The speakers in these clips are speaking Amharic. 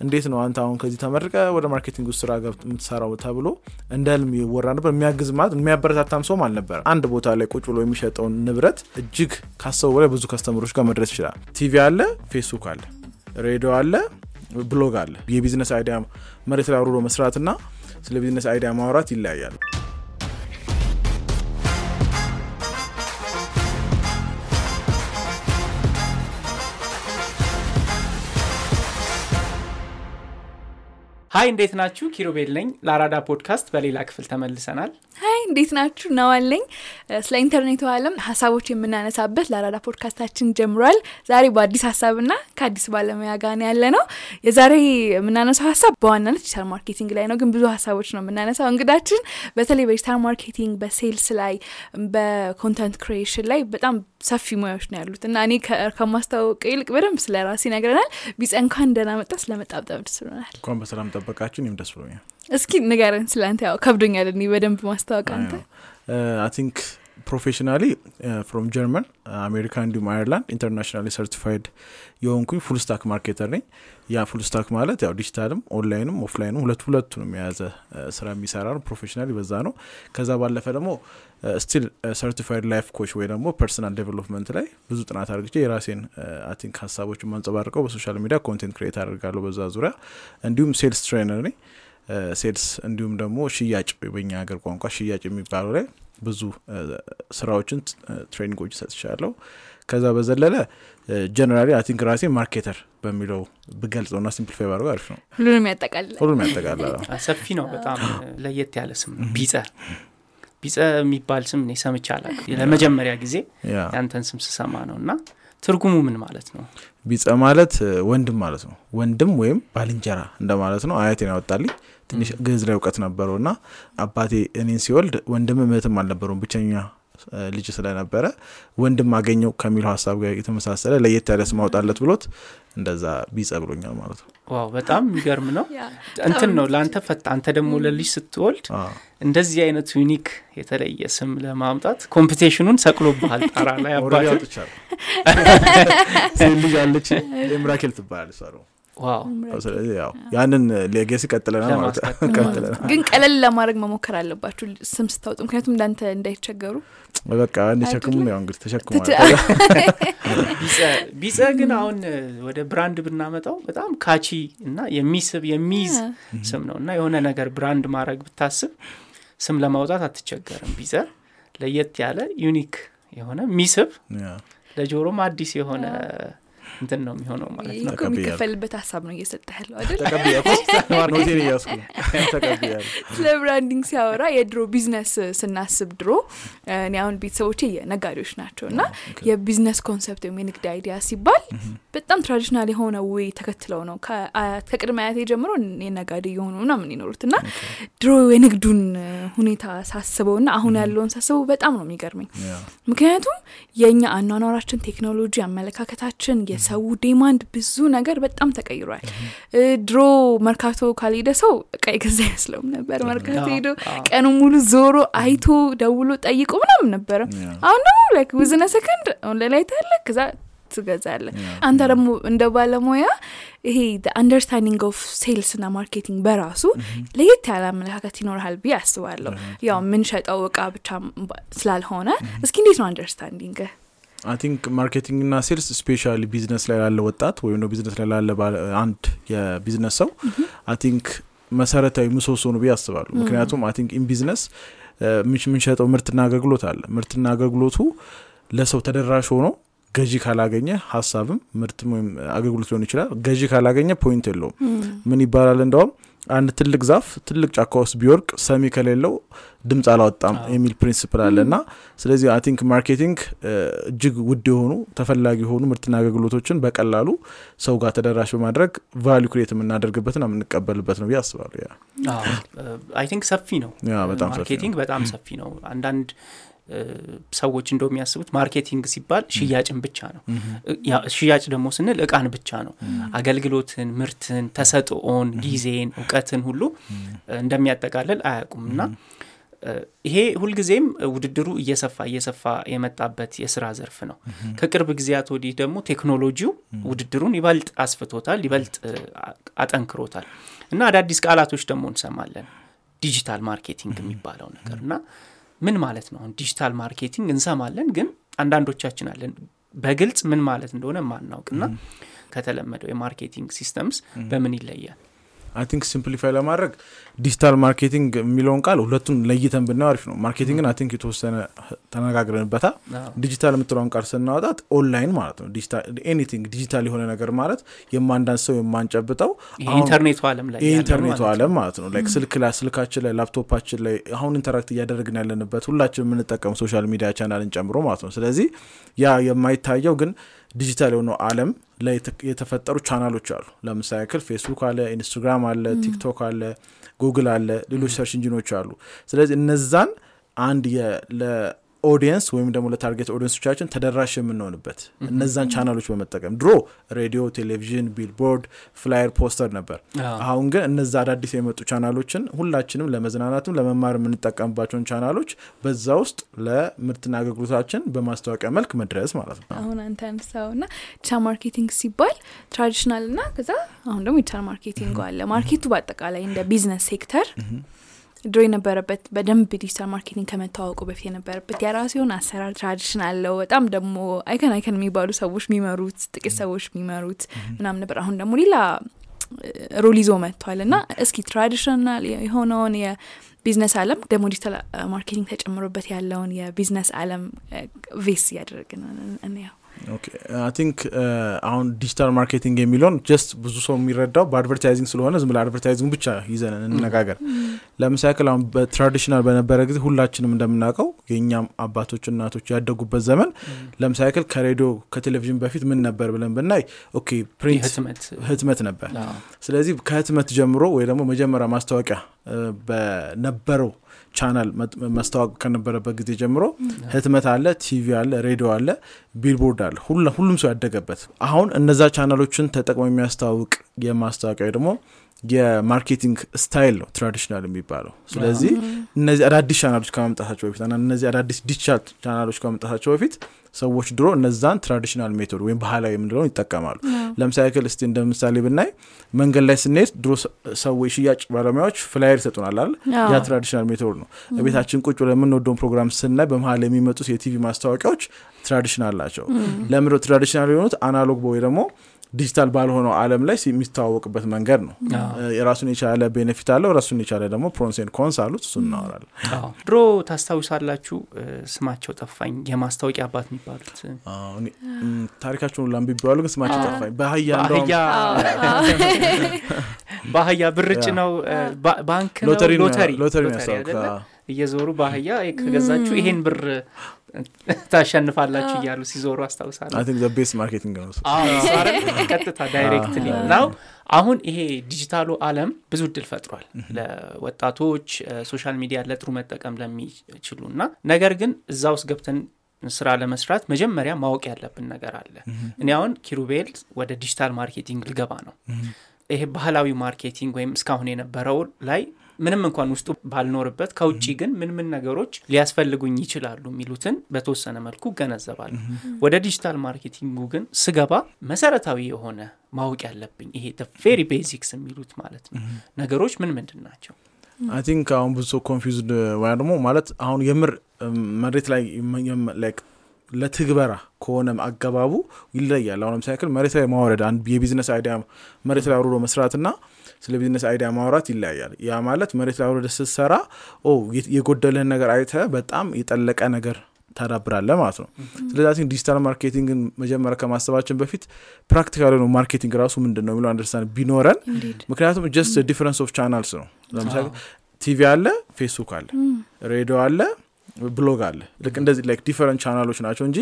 እንዴት ነው አንተ አሁን ከዚህ ተመርቀህ ወደ marketing ስራ የምትሰራው ተብሎ እንደ ህልም ይወራ ነበር። የሚያግዝ ማለት የሚያበረታታም ሰውም አልነበረ። አንድ ቦታ ላይ ቁጭ ብሎ የሚሸጠውን ንብረት እጅግ ካሰቡ በላይ ብዙ customer ኦች ጋር መድረስ ይችላል። ቲቪ አለ፣ ፌስቡክ አለ፣ ሬዲዮ አለ፣ ብሎግ አለ። የ business idea መሬት ላይ አውርዶ መስራትና ስለ business idea ማውራት ይለያያል። Hi እንዴት ናችሁ? ኪሩቤል ነኝ። ለአራዳ ፖድካስት በሌላ ክፍል ተመልሰናል። Hi እንዴት ናችሁ? ነዋለኝ ስለ ኢንተርኔቱ ዓለም ሀሳቦች የምናነሳበት ለአራዳ ፖድካስታችን ጀምሯል። ዛሬ በአዲስ ሀሳብና ከአዲስ ባለሙያ ነው ያለ ነው። የዛሬ የምናነሳው ሀሳብ በዋናነት digital marketing ላይ ነው፣ ግን ብዙ ሀሳቦች ነው የምናነሳው። እንግዳችን በተለይ በ digital marketing፣ በ sales ላይ፣ በ content creation ላይ በጣም ሰፊ ሙያዎች ነው ያሉት እና እኔ ከማስታወቅ ይልቅ በደንብ ስለ ራሴ ይነግረናል። ቢጸ እንኳን መጣ። ስለመጣ በጣም ደስ ብሎናል። እንኳን በሰላም ጠበቃችሁ። እኔም ደስ ብሎኛል። እስኪ ንገረን ስለ አንተ። ያው ከብዶኛል እኔ በደንብ ማስታወቅ አንተ I think professionally from ጀርመን አሜሪካ እንዲሁም አየርላንድ internationally certified የሆንኩኝ full stack marketer ነኝ። ያ full stack ማለት ያው digital ም online ም offline ም ሁለቱ ሁለቱንም የያዘ ስራ የሚሰራ ነው። professionally በዛ ነው። ከዛ ባለፈ ደግሞ still certified life coach ወይ ደግሞ personal development ላይ ብዙ ጥናት አድርግቼ የራሴን think ሀሳቦች የማንጸባርቀው በ social media content create አድርጋለሁ በዛ ዙሪያ እንዲሁም sales trainer ነኝ። sales እንዲሁም ደግሞ ሽያጭ በኛ ሀገር ቋንቋ ሽያጭ የሚባለው ላይ ብዙ ስራዎችን training ኦች ሰጥቻለሁ። ከዛ በዘለለ generally I think ራሴ marketer በሚለው ብገልጸውና simplify ባደርገው አሪፍ ነው። ሁሉንም ያጠቃልላል። ሁሉም ያጠቃልላል። ሰፊ ነው በጣም ለየት ያለ ስም ቢጸ ቢጸ የሚባል ስም እኔ ሰምቼ አላውቅም። ለመጀመሪያ ጊዜ ያንተን ስም ስሰማ ነው እና ትርጉሙ ምን ማለት ነው? ቢጸ ማለት ወንድም ማለት ነው። ወንድም ወይም ባልንጀራ እንደማለት ነው። አያቴን ያወጣልኝ ትንሽ ግዕዝ ላይ እውቀት ነበረው እና አባቴ እኔን ሲወልድ ወንድም እህትም አልነበረውም ብቸኛ ልጅ ስለነበረ ወንድም አገኘው ከሚለው ሀሳብ ጋር የተመሳሰለ ለየት ያለ ስም አውጣለት ብሎት እንደዛ ቢጸ ብሎኛል ማለት ነው። Wow! በጣም የሚገርም ነው። እንትን ነው ለአንተ ፈታ አንተ ደግሞ ለልጅ ስትወልድ እንደዚህ አይነት unique የተለየ ስም ለማምጣት competition ኡን ሰቅሎብሃል ጣራ ላይ አባት ልጅ አለች ምራኬል ትባላለች እሷ ደግሞ። Wow ስለዚህ ያው ያንን legacy ቀጥለናል ማለት ቀጥለናል ግን ቀለል ለማድረግ መሞከር አለባችሁ ስም ስታወጡ፣ ምክንያቱም እንዳንተ እንዳይቸገሩ። በቃ እንዲሸክሙ ነው ያው እንግዲህ ተሸክሟል። ቢጸ- ግን አሁን ወደ brand ብናመጣው በጣም catchy እና የሚስብ የሚይዝ ስም ነው እና የሆነ ነገር brand ማድረግ ብታስብ ስም ለማውጣት አትቸገርም። ቢጸ ለየት ያለ unique የሆነ የሚስብ ያ። ለጆሮም አዲስ የሆነ እንትን ነው የሚሆነው ማለት ነው። የሚከፈልበት ሀሳብ ነው እየሰጠህ ያለው አይደል? ስለ branding ሲያወራ የድሮ ቢዝነስ ስናስብ ድሮ እኔ አሁን ቤተሰቦቼ የነጋዴዎች ናቸው እና የ business concept ወይም የንግድ idea ሲባል በጣም traditional የሆነ way ተከትለው ነው። ከቅድመ አያቴ ጀምሮ የነጋዴ የሆኑ ምናምን የኖሩት እና ድሮ የንግዱን ሁኔታ ሳስበው እና አሁን ያለውን ሳስበው በጣም ነው የሚገርመኝ። ምክንያቱም የእኛ አኗኗራችን፣ ቴክኖሎጂ፣ አመለካከታችን፣ የሰው demand ብዙ ነገር በጣም ተቀይሯል። ድሮ መርካቶ ካልሄደ ሰው እቃ የገዛ አይመስለውም ነበር። መርካቶ ሄዶ ቀኑ ሙሉ ዞሮ አይቶ ደውሎ ጠይቆ ምናምን ነበረ። አሁን ደግሞ like within a second online ላይ ታያለህ ከዛ ትገዛለህ። አንተ ደግሞ እንደ ባለሙያ ይሄ understanding of sales እና marketing በራሱ ለየት ያለ አመለካከት ይኖርሃል ብዬ አስባለሁ። ያው የምንሸጠው እቃ ብቻ ስላልሆነ እስኪ እንዴት ነው understanding? I think marketing እና sales specially business ላይ ላለ ወጣት ወይም ቢዝነስ ላይ ላለ አንድ የቢዝነስ ሰው I think መሰረታዊ ምሰሶ ነው ብዬ አስባለሁ። ምክንያቱም I think in business የምንሸጠው ምርትና አገልግሎት አለ። ምርትና አገልግሎቱ ለሰው ተደራሽ ሆኖ ገዢ ካላገኘ ሀሳብም ምርትም ወይም አገልግሎት ሊሆን ይችላል። ገዢ ካላገኘ point የለውም። ምን ይባላል እንደውም አንድ ትልቅ ዛፍ ትልቅ ጫካ ውስጥ ቢወድቅ ሰሚ ከሌለው ድምፅ አላወጣም የሚል principle አለ እና ስለዚህ I think marketing እጅግ ውድ የሆኑ ተፈላጊ የሆኑ ምርትና አገልግሎቶችን በቀላሉ ሰው ጋር ተደራሽ በማድረግ value create የምናደርግበትና የምንቀበልበት ነው ብዬ አስባለሁ። Yeah I think ሰፊ ነው marketing ነው። በጣም ሰፊ ነው። አንዳንድ ሰዎች እንደው የሚያስቡት marketing ሲባል ሽያጭን ብቻ ነው። ሽያጭ ደግሞ ስንል እቃን ብቻ ነው። አገልግሎትን፣ ምርትን፣ ተሰጥኦን፣ ጊዜን፣ እውቀትን ሁሉ እንደሚያጠቃልል አያውቁም እና ይሄ ሁልጊዜም ውድድሩ እየሰፋ እየሰፋ የመጣበት የስራ ዘርፍ ነው። ከቅርብ ጊዜያት ወዲህ ደግሞ ቴክኖሎጂው ውድድሩን ይበልጥ አስፍቶታል፣ ይበልጥ አጠንክሮታል እና አዳዲስ ቃላቶች ደግሞ እንሰማለን። digital marketing የሚባለው ነገር እና ምን ማለት ነው? digital marketing እንሰማለን፣ ግን አንዳንዶቻችን አለን በግልጽ ምን ማለት እንደሆነ ማናውቅና ከተለመደው የ marketing systems በምን ይለያል? I think simplify ለማድረግ digital marketing የሚለውን ቃል ሁለቱን ለይተን ብናየው አሪፍ ነው። marketing ን I think የተወሰነ ተነጋግረንበታል። ዲጂታል የምትለውን ቃል ስናወጣት ኦንላይን ማለት ነው። anything digital የሆነ ነገር ማለት የማንዳንድ ሰው የማንጨብጠው ዓለም የኢንተርኔቱ ዓለም ማለት ነው። like ስልክ ላይ ስልካችን ላይ ላፕቶፓችን ላይ አሁን interact እያደረግን ያለንበት ሁላችን የምንጠቀመው social media channel ን ጨምሮ ማለት ነው። ስለዚህ ያ የማይታየው ግን ዲጂታል የሆነው ዓለም ላይ የተፈጠሩ ቻናሎች አሉ። ለምሳሌ ያክል ፌስቡክ አለ፣ ኢንስታግራም አለ፣ ቲክቶክ አለ፣ ጉግል አለ፣ ሌሎች search engine ኦች አሉ። ስለዚህ እነዛን አንድ ለ audience ወይም ደግሞ ለ target audience ኦቻችን ተደራሽ የምንሆንበት እነዛን ቻናሎች በመጠቀም ድሮ ሬዲዮ፣ ቴሌቪዥን፣ billboard፣ flyer፣ ፖስተር ነበር። አሁን ግን እነዛ አዳዲስ የመጡ ቻናሎችን ሁላችንም ለመዝናናትም ለመማር የምንጠቀምባቸውን ቻናሎች በዛ ውስጥ ለምርትና አገልግሎታችን በማስታወቂያ መልክ መድረስ ማለት ነው። አሁን አንተ አንሳው ና digital marketing ሲባል traditional ና ከዛ አሁን ደግሞ digital marketing አለ። market ኡ በአጠቃላይ እንደ business sector ድሮ የነበረበት በደንብ digital marketing ከመታወቁ በፊት የነበረበት የራሱ የሆነ አሰራር tradition አለው። በጣም ደግሞ icon icon የሚባሉ ሰዎች የሚመሩት ጥቂት ሰዎች የሚመሩት ምናምን ነበር። አሁን ደግሞ ሌላ role ይዞ መጥቷል እና እስኪ traditional የሆነውን የቢዝነስ አለም ደግሞ digital marketing ተጨምሮበት ያለውን የቢዝነስ አለም versus እያደረግን እንያው። I think አሁን digital marketing የሚለውን just ብዙ ሰው የሚረዳው በ advertising ስለሆነ ዝም ብለን advertising ብቻ ይዘን እንነጋገር። ለምሳሌ ያክል አሁን በ traditional በነበረ ጊዜ ሁላችንም እንደምናውቀው የእኛም አባቶች እናቶች ያደጉበት ዘመን ለምሳሌ ያክል ከሬዲዮ ከቴሌቪዥን በፊት ምን ነበር ብለን ብናይ okay print ህትመት ነበር። ስለዚህ ከህትመት ጀምሮ ወይ ደግሞ መጀመሪያ ማስታወቂያ በነበረው ቻናል ማስታወቅ ከነበረበት ጊዜ ጀምሮ ህትመት አለ፣ ቲቪ አለ፣ ሬዲዮ አለ፣ ቢልቦርድ አለ። ሁሉም ሰው ያደገበት አሁን እነዛ ቻናሎችን ተጠቅሞ የሚያስተዋውቅ የማስታወቂያ ደግሞ የ marketing style ነው traditional የሚባለው። ስለዚህ እነዚህ አዳዲስ ቻናሎች ከመምጣታቸው በፊት እነዚህ አዳዲስ digital channel ኦች ከመምጣታቸው በፊት ሰዎች ድሮ እነዛን traditional method ወይም ባህላዊ የምንለውን ይጠቀማሉ። ለምሳሌ ያክል እስቲ እንደ ምሳሌ ብናይ መንገድ ላይ ስንሄድ ድሮ ሰዎች ሽያጭ ባለሙያዎች flyer ይሰጡናል አይደል? ያ traditional method ነው። ቤታችን ቁጭ ብለን የምንወደውን ፕሮግራም ስናይ በመሀል የሚመጡት የቲቪ ማስታወቂያዎች traditional ናቸው። ለምንድነው traditional የሆኑት? analog ወይ ደግሞ ዲጂታል ባልሆነው ዓለም ላይ የሚተዋወቅበት መንገድ ነው። የራሱን የቻለ benefit አለው፣ ራሱን የቻለ ደግሞ pros and cons አሉት። እሱ እናወራለን። ድሮ ታስታውሳላችሁ፣ ስማቸው ጠፋኝ፣ የማስታወቂያ አባት የሚባሉት ታሪካቸውን ሁላ አንብቤዋለሁ፣ ግን ስማቸው ጠፋኝ። በአህያ በአህያ ብርጭ ነው ባንክ ነው ሎተሪ ሎተሪ እየዞሩ በአህያ ከገዛችሁ ይሄን ብር ታሸንፋላችሁ እያሉ ሲዞሩ አስታውሳለሁ። best marketing ነው ቀጥታ directly ነው። አሁን ይሄ ዲጂታሉ ዓለም ብዙ እድል ፈጥሯል ለወጣቶች social media ለጥሩ መጠቀም ለሚችሉ እና ነገር ግን እዛ ውስጥ ገብተን ስራ ለመስራት መጀመሪያ ማወቅ ያለብን ነገር አለ። እኔ አሁን ኪሩቤል ወደ digital marketing ልገባ ነው። ይሄ ባህላዊ marketing ወይም እስካሁን የነበረው ላይ ምንም እንኳን ውስጡ ባልኖርበት ከውጭ ግን ምን ምን ነገሮች ሊያስፈልጉኝ ይችላሉ የሚሉትን በተወሰነ መልኩ እገነዘባለሁ። ወደ digital marketing ኡ ግን ስገባ መሰረታዊ የሆነ ማወቅ ያለብኝ ይሄ very basics የሚሉት ማለት ነው ነገሮች ምን ምንድን ናቸው? I think አሁን ብዙ ሰው confused ወይ ደግሞ ማለት አሁን የምር መሬት ላይ ለትግበራ ከሆነ አገባቡ ይለያል። አሁን ለምሳሌ መሬት ላይ ማውረድ አንድ የ business idea መሬት ላይ አውርዶ መስራትና ስለ business idea ማውራት ይለያያል። ያ ማለት መሬት ላይ አውርደህ ስትሰራ የጎደልህን ነገር አይተህ በጣም የጠለቀ ነገር ታዳብራለህ ማለት ነው። ስለዚህ digital marketing ን መጀመሪያ ከማሰባችን በፊት practical ነው marketing ራሱ ምንድን ነው የሚለው understand ቢኖረን፣ ምክንያቱም just difference of channels ነው። ለምሳሌ ቲቪ አለ፣ ፌስቡክ አለ፣ ሬዲዮ አለ ብሎግ አለ። ልክ እንደዚህ like different channel ኦች ናቸው እንጂ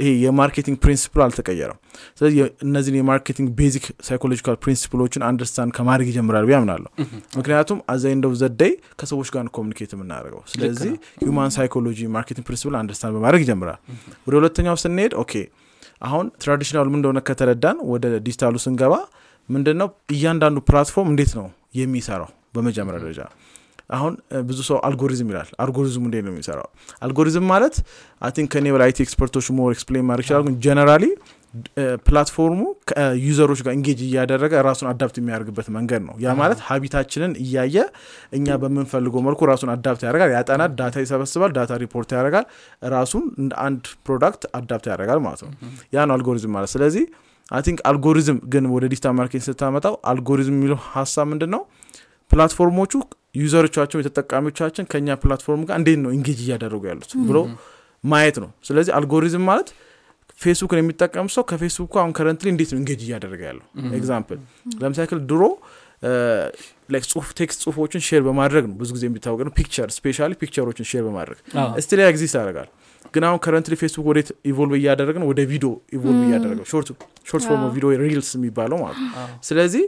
ይሄ የ marketing principle አልተቀየረም። ስለዚህ እነዚህን የ marketing basic psychological principle ኦችን understand ከማድረግ ይጀምራል ብዬ አምናለሁ። ምክንያቱም at the end of the day ከሰዎች ጋር communicate የምናደርገው ስለዚህ human psychology marketing principle understand በማድረግ ይጀምራል። ወደ ሁለተኛው ስንሄድ okay አሁን traditional ኡ ምን እንደሆነ ከተረዳን ወደ ዲጂታሉ ስንገባ ምንድን ነው እያንዳንዱ platform እንዴት ነው የሚሰራው በመጀመሪያ ደረጃ አሁን ብዙ ሰው አልጎሪዝም ይላል። አልጎሪዝሙ እንዴት ነው የሚሰራው? አልጎሪዝም ማለት I think ከኔ በላይ IT expert ኦች more explain ማድረግ ይችላሉ። ግን generally platform ኡ ከ user ኦች ጋር engage እያደረገ ራሱን adapt የሚያደርግበት መንገድ ነው። ያ ማለት habit ኣችንን እያየ እኛ በምንፈልገው መልኩ ራሱን adapt ያደርጋል። ያጠናል data ይሰበስባል data report ያደርጋል። ራሱን እንደ አንድ product adapt ያደርጋል ማለት ነው። ያ ነው አልጎሪዝም ማለት። ስለዚህ I think algorithm ግን ወደ digital marketing ስታመጣው አልጎሪዝም የሚለው ሀሳብ ምንድን ነው platform ኦቹ user ኦቻቸው የተጠቃሚዎቻችን ከኛ platform ጋር እንዴት ነው engage እያደረጉ ያሉት ብሎ ማየት ነው። ስለዚህ አልጎሪዝም ማለት ፌስቡክን የሚጠቀም ሰው ከፌስቡክ አሁን currently እንዴት ነው engage እያደረገ ያለው? example ለምሳሌ ድሮ ጽሁፍ text ጽሁፎችን share በማድረግ ነው ብዙ ጊዜ የሚታወቅ ነው። picture especially picture ኦችን share በማድረግ still exist ያደርጋል። ግን አሁን currently ፌስቡክ ወዴት evolve እያደረገ ነው? ወደ ቪዲዮ evolve እያደረገው short form video reels የሚባለው ማለት ነው። ስለዚህ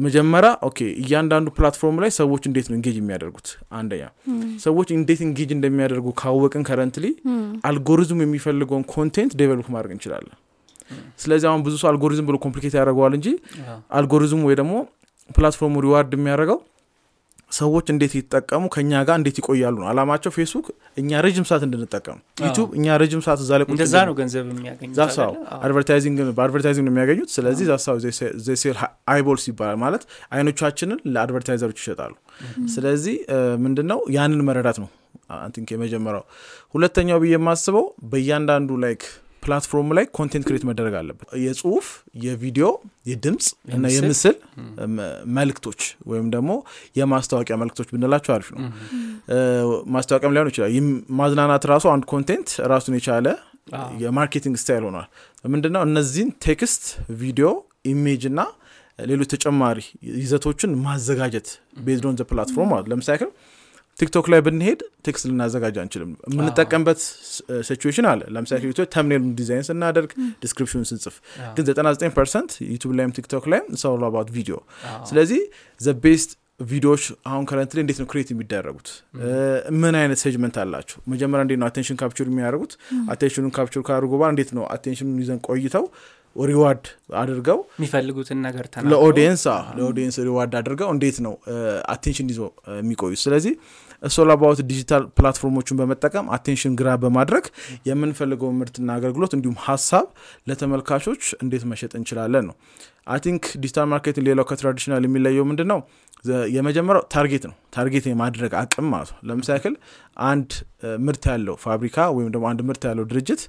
መጀመሪያ okay እያንዳንዱ platform ላይ ሰዎች እንዴት ነው engage የሚያደርጉት? አንደኛ ሰዎች እንዴት engage እንደሚያደርጉ ካወቅን currently algorithm የሚፈልገውን content develop ማድረግ እንችላለን። ስለዚህ አሁን ብዙ ሰው አልጎሪዝም ብሎ complicate ያደርገዋል እንጂ አልጎሪዝሙ ወይ ደግሞ platform ኡ reward የሚያደርገው ሰዎች እንዴት ይጠቀሙ ከእኛ ጋር እንዴት ይቆያሉ ነው አላማቸው። ፌስቡክ እኛ ረጅም ሰዓት እንድንጠቀም YouTube እኛ ረጅም ሰዓት እዛ ላይ እንደዛ ነው ገንዘብ የሚያገኙት that's how advertising በ advertising ነው የሚያገኙት። ስለዚህ that's how they sell eyeballs ይባላል። ማለት አይኖቻችንን ለ advertiser ኦች ይሸጣሉ። ስለዚህ ምንድን ነው ያንን መረዳት ነው I think የመጀመሪያው። ሁለተኛው ብዬ የማስበው በእያንዳንዱ like platform ላይ content create መደረግ አለበት። የጽሁፍ የቪዲዮ የድምፅ እና የምስል? መልክቶች ወይም ደግሞ የማስታወቂያ መልክቶች ብንላቸው አሪፍ ነው። ማስታወቂያም ሊሆን ይችላል። ማዝናናት ራሱ አንድ content ራሱን የቻለ የ marketing style ሆኗል። ምንድነው? እነዚህን text video image እና ሌሎች ተጨማሪ ይዘቶችን ማዘጋጀት based on the platform ማለት ለምሳሌ TikTok ላይ ብንሄድ text ልናዘጋጅ አንችልም። የምንጠቀምበት situation አለ። ለምሳሌ YouTube thumbnail ኡን design ስናደርግ description ስንጽፍ ግን 99 percent YouTube ላይም TikTok ላይም ሰው አባት ቪዲዮ ስለዚህ the best ቪዲዮዎች አሁን current ላይ እንዴት ነው create የሚደረጉት? ምን አይነት segment አላቸው? መጀመሪያ እንዴት ነው attention capture የሚያደርጉት? attention ኡን capture ካደርጉ በኋላ እንዴት ነው attention ኡን ይዘን ቆይተው reward አድርገው የሚፈልጉትን ነገር ለ audience ለ audience reward አድርገው እንዴት ነው attention ይዞ የሚቆዩት? ስለዚህ ሶላባውት ዲጂታል ፕላትፎርሞችን በመጠቀም attention grab በማድረግ የምንፈልገውን ምርትና አገልግሎት እንዲሁም ሀሳብ ለተመልካቾች እንዴት መሸጥ እንችላለን ነው። አይ digital marketing ሌላው ከ traditional የሚለየው ምንድን ነው የመጀመሪያው target ነው። target የማድረግ አቅም ማለት ነው። ለምሳሌ አንድ ምርት ያለው ፋብሪካ ወይም ደግሞ አንድ ምርት ያለው ድርጅት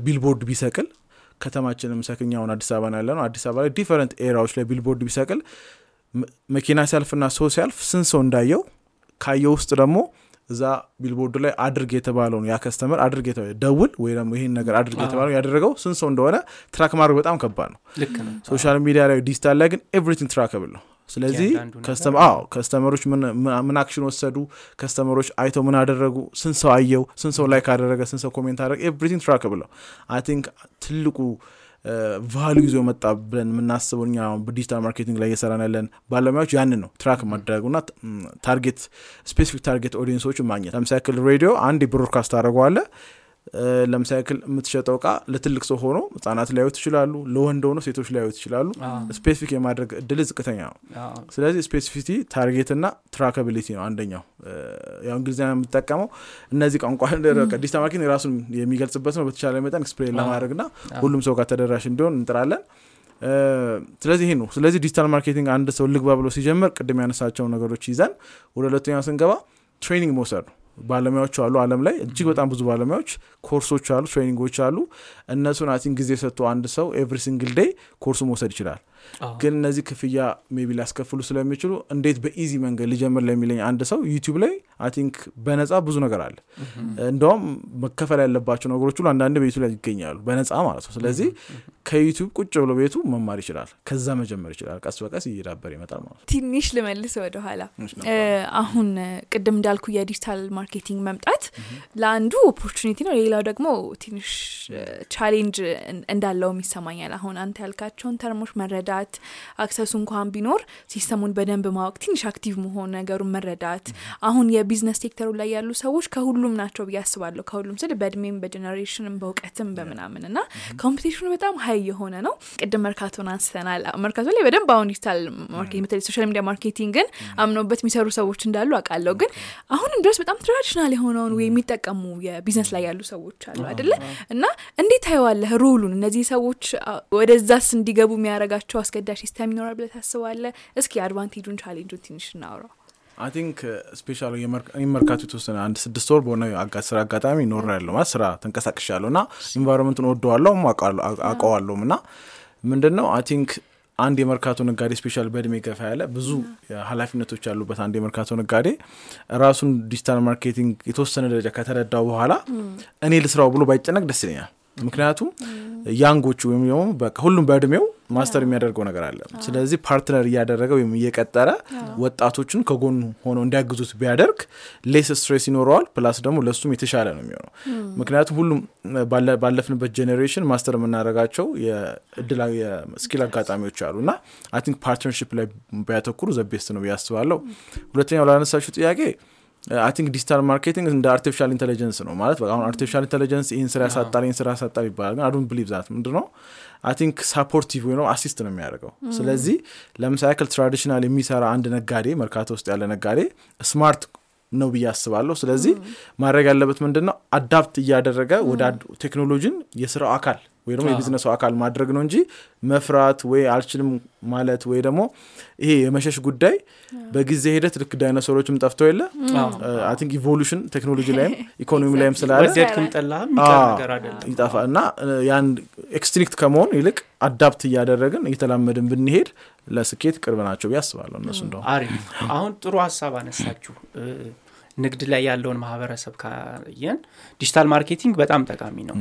ቢልቦርድ ቢሰቅል ከተማችን ምሰክኛውን አዲስ አበባ ነው አዲስ አበባ ላይ different area ዎች ላይ ቢልቦርድ ቢሰቅል መኪና ሲያልፍና ሰው ሲያልፍ ስንት ሰው እንዳየው ካየው ውስጥ ደግሞ እዛ ቢልቦርዱ ላይ አድርግ የተባለውን ያ customer አድርግ ደውል ወይ ደግሞ ይህን ነገር አድርግ የተባለው ያደረገው ስንት ሰው እንደሆነ track ማድረግ በጣም ከባድ ነው። social media ላይ ዲጂታል ላይ ግን everything trackable ነው። ስለዚህ customer ኦች ምን action ወሰዱ customer ኦች አይተው ምን አደረጉ ስንት ሰው አየው ስንት ሰው like አደረገ ስንት ሰው comment አደረገ everything trackable ነው። I think ትልቁ value ይዞ መጣ ብለን የምናስበው እኛ በ digital marketing ላይ እየሰራን ያለን ባለሙያዎች ያንን ነው track ማድረጉና target specific target audience ኦች ማግኘት ለምሳሌ ሬዲዮ አንድ broadcast አድርገዋለ ለምሳሌ ክል የምትሸጠው እቃ ለትልቅ ሰው ሆኖ ህጻናት ሊያዩት ይችላሉ ለወንድ ሆኖ ሴቶች ሊያዩት ይችላሉ። specific የማድረግ እድል ዝቅተኛ ነው። ስለዚህ specificity target ና trackability ነው አንደኛው። ያው እንግሊዝኛ የምጠቀመው እነዚህ ቋንቋ digital marketing ራሱን የሚገልጽበት ነው። በተቻለ መጠን explain ለማድረግ ና ሁሉም ሰው ጋር ተደራሽ እንዲሆን እንጥራለን። ስለዚህ ይሄ ነው። ስለዚህ digital marketing አንድ ሰው ልግባ ብሎ ሲጀምር ቅድም ያነሳቸው ነገሮች ይዘን ወደ ሁለተኛው ስንገባ training መውሰድ ነው ባለሙያዎች አሉ አለም ላይ። እጅግ በጣም ብዙ ባለሙያዎች ኮርሶች አሉ training ኦች አሉ። እነሱን አቲን ጊዜ ሰጥቶ አንድ ሰው every single day course ኡ መውሰድ ይችላል ግን እነዚህ ክፍያ maybe ሊያስከፍሉ ስለሚችሉ እንዴት በ easy መንገድ ሊጀምር ለሚለኝ አንድ ሰው YouTube ላይ I think በነጻ ብዙ ነገር አለ። እንደውም መከፈል ያለባቸው ነገሮች ሁሉ አንዳንድ ቤቱ ላይ ይገኛሉ በነጻ ማለት ነው። ስለዚህ ከ YouTube ቁጭ ብሎ ቤቱ መማር ይችላል። ከዛ መጀመር ይችላል። ቀስ በቀስ እየዳበር ይመጣል ማለት ነው። ትንሽ ልመልስ ወደኋላ። አሁን ቅድም እንዳልኩ የ digital marketing መምጣት ለአንዱ opportunity ነው ሌላው ደግሞ ትንሽ challenge እንዳለውም ይሰማኛል። አሁን አንተ ያልካቸውን term ኦች መረዳት መረዳት access ኡ እንኳን ቢኖር system ኡን በደንብ ማወቅ ትንሽ active መሆን ነገሩን መረዳት። አሁን የ business sector ኡ ላይ ያሉ ሰዎች ከሁሉም ናቸው ብዬ አስባለሁ። ከሁሉም ስል በእድሜም በ generation ም በእውቀትም በምናምን እና competition ኡ በጣም high የሆነ ነው። ቅድም መርካቶን አንስተናል። መርካቶ ላይ በደንብ አሁን digital marketing በተለይ social media marketing ን አምነውበት የሚሰሩ ሰዎች እንዳሉ አውቃለሁ። ግን አሁንም ድረስ በጣም traditional የሆነውን ወይ የሚጠቀሙ የቢዝነስ ላይ ያሉ ሰዎች አሉ አይደለ? እና እንዴት ታየዋለህ role ኡን እነዚህ ሰዎች ወደዛስ እንዲገቡ የሚያደርጋቸው አስገዳጅ system ይኖራል ብለህ ታስባለህ? እስኪ advantage ኡን challenge ኡን ትንሽ እናውራው I think special የመርካቶ የተወሰነ አንድ ስድስት ወር በሆነ ስራ አጋጣሚ ኖር ያለው ማለት ስራ ተንቀሳቅሽ ያለሁ እና environment ኡን ወደዋለሁ አውቀዋለሁም እና ምንድን ነው I think አንድ የመርካቶ ነጋዴ special በእድሜ ገፋ ያለ ብዙ ኃላፊነቶች ያሉበት አንድ የመርካቶ ነጋዴ ራሱን digital marketing የተወሰነ ደረጃ ከተረዳው በኋላ እኔ ልስራው ብሎ ባይጨነቅ ደስ ይለኛል። ምክንያቱም young ኦቹ ወይም ደግሞ ሁሉም በእድሜው master የሚያደርገው ነገር አለ። ስለዚህ partner እያደረገ ወይም እየቀጠረ ወጣቶችን ከጎኑ ሆነው እንዲያግዙት ቢያደርግ less stress ይኖረዋል plus ደግሞ ለእሱም የተሻለ ነው የሚሆነው። ምክንያቱም ሁሉም ባለፍንበት generation master የምናደርጋቸው የ skill አጋጣሚዎች አሉ። እና I think partnership ላይ ቢያተኩሩ the best ነው ብዬ አስባለሁ ሁለተኛው ላነሳችሁ ጥያቄ I think digital marketing እንደ artificial intelligence ነው ማለት አሁን artificial intelligence ይህን ስራ ያሳጣል ይህን ስራ ያሳጣል ይባላል ግን I don't believe that ምንድ ነው I think supportive ወይ ነው assist ነው የሚያደርገው። ስለዚህ ለምሳሌ ያክል traditional የሚሰራ አንድ ነጋዴ መርካቶ ውስጥ ያለ ነጋዴ smart ነው ብዬ አስባለሁ። ስለዚህ ማድረግ ያለበት ምንድን ነው adapt እያደረገ ወደ ቴክኖሎጂን የስራው አካል ወይ ደግሞ የቢዝነሱ አካል ማድረግ ነው እንጂ መፍራት ወይ አልችልም ማለት ወይ ደግሞ ይሄ የመሸሽ ጉዳይ በጊዜ ሂደት ልክ ዳይኖሰሮችም ጠፍተው የለ? I think evolution ቴክኖሎጂ ላይም ኢኮኖሚ ላይም ስላለ ይጠፋ እና ያን extinct ከመሆን ይልቅ adapt እያደረግን እየተላመድን ብንሄድ ለስኬት ቅርብ ናቸው ብዬ አስባለሁ እነሱ አሪፍ። አሁን ጥሩ ሀሳብ አነሳችሁ ንግድ ላይ ያለውን ማህበረሰብ ካየን digital marketing በጣም ጠቃሚ ነው።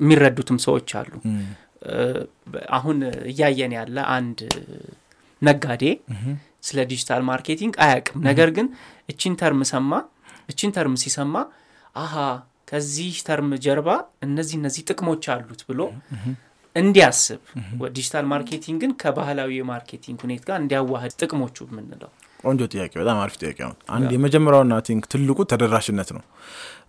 የሚረዱትም ሰዎች አሉ። አሁን እያየን ያለ አንድ ነጋዴ ስለ digital marketing አያቅም ነገር ግን እቺን term ሰማ እቺን term ሲሰማ አሀ ከዚህ term ጀርባ እነዚህ እነዚህ ጥቅሞች አሉት ብሎ እንዲያስብ digital marketing ን ከባህላዊ የ marketing ሁኔታ ጋር እንዲያዋህድ ጥቅሞቹ የምንለው ቆንጆ ጥያቄ በጣም አሪፍ ጥያቄ ነው። አንድ የመጀመሪያው I think ትልቁ ተደራሽነት ነው።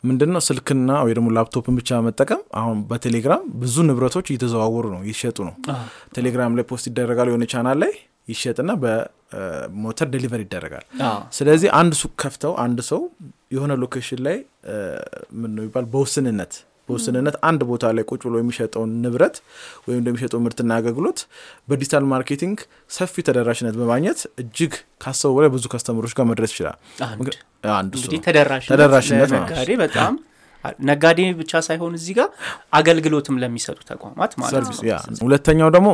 ምንድን ነው ስልክና ወይ ደግሞ ላፕቶፕን ብቻ መጠቀም አሁን በቴሌግራም ብዙ ንብረቶች እየተዘዋወሩ ነው እየሸጡ ነው። ቴሌግራም ላይ post ይደረጋል የሆነ ቻናል ላይ ይሸጥና በሞተር deliver ይደረጋል። ስለዚህ አንድ ሱቅ ከፍተው አንድ ሰው የሆነ location ላይ ምን ይባል በውስንነት በውስንነት አንድ ቦታ ላይ ቁጭ ብሎ የሚሸጠውን ንብረት ወይም እንደሚሸጠው ምርትና አገልግሎት በ digital marketing ሰፊ ተደራሽነት በማግኘት እጅግ ካሰቡ በላይ ብዙ customer ኦች ጋር መድረስ ይችላል። ተደራሽነት ነጋዴ በጣም ነጋዴ ብቻ ሳይሆን እዚህ ጋር አገልግሎትም ለሚሰጡ ተቋማት ማለት ነው። ሁለተኛው ደግሞ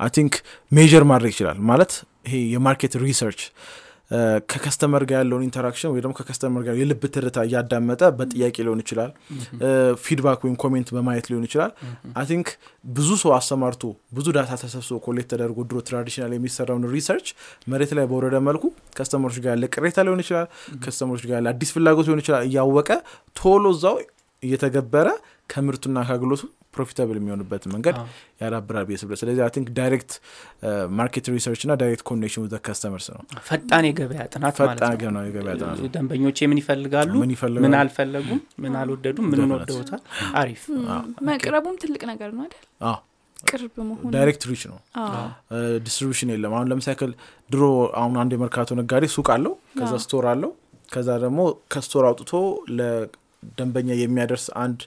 I think measure ማድረግ ይችላል ማለት ይሄ የ market research ከ customer ጋር ያለውን interaction ወይ ደግሞ ከ customer ጋር የልብ ትርታ እያዳመጠ በጥያቄ ሊሆን ይችላል feedback ወይም comment በማየት ሊሆን ይችላል። I think ብዙ ሰው አሰማርቶ ብዙ data ተሰብስቦ collect ተደርጎ ድሮ traditional የሚሰራውን research መሬት ላይ በወረደ መልኩ customer ኦች ጋር ያለ ቅሬታ ሊሆን ይችላል customer ኦች ጋር ያለ አዲስ ፍላጎት ሊሆን ይችላል እያወቀ ቶሎ እዛው እየተገበረ ከምርቱና ከአገልግሎቱ profitable የሚሆንበት መንገድ ያዳብራል ብዬ አስባለሁ ስለዚህ I think direct market research እና direct connection ወደ customers ነው። ፈጣን የገበያ ጥናት ፈጣን የገበያ ጥናት ደንበኞች ምን ይፈልጋሉ? ምን አልፈለጉም? ምን አልወደዱም? ምን ወደውታል? አሪፍ። መቅረቡም ትልቅ ነገር ነው አይደል? ቅርብ መሆን direct reach ነው። distribution የለም። አሁን ለምሳሌ ድሮ አሁን አንድ የመርካቶ ነጋዴ ሱቅ አለው ከዛ store አለው ከዛ ደግሞ ከ store አውጥቶ ደንበኛ የሚያደርስ አንድ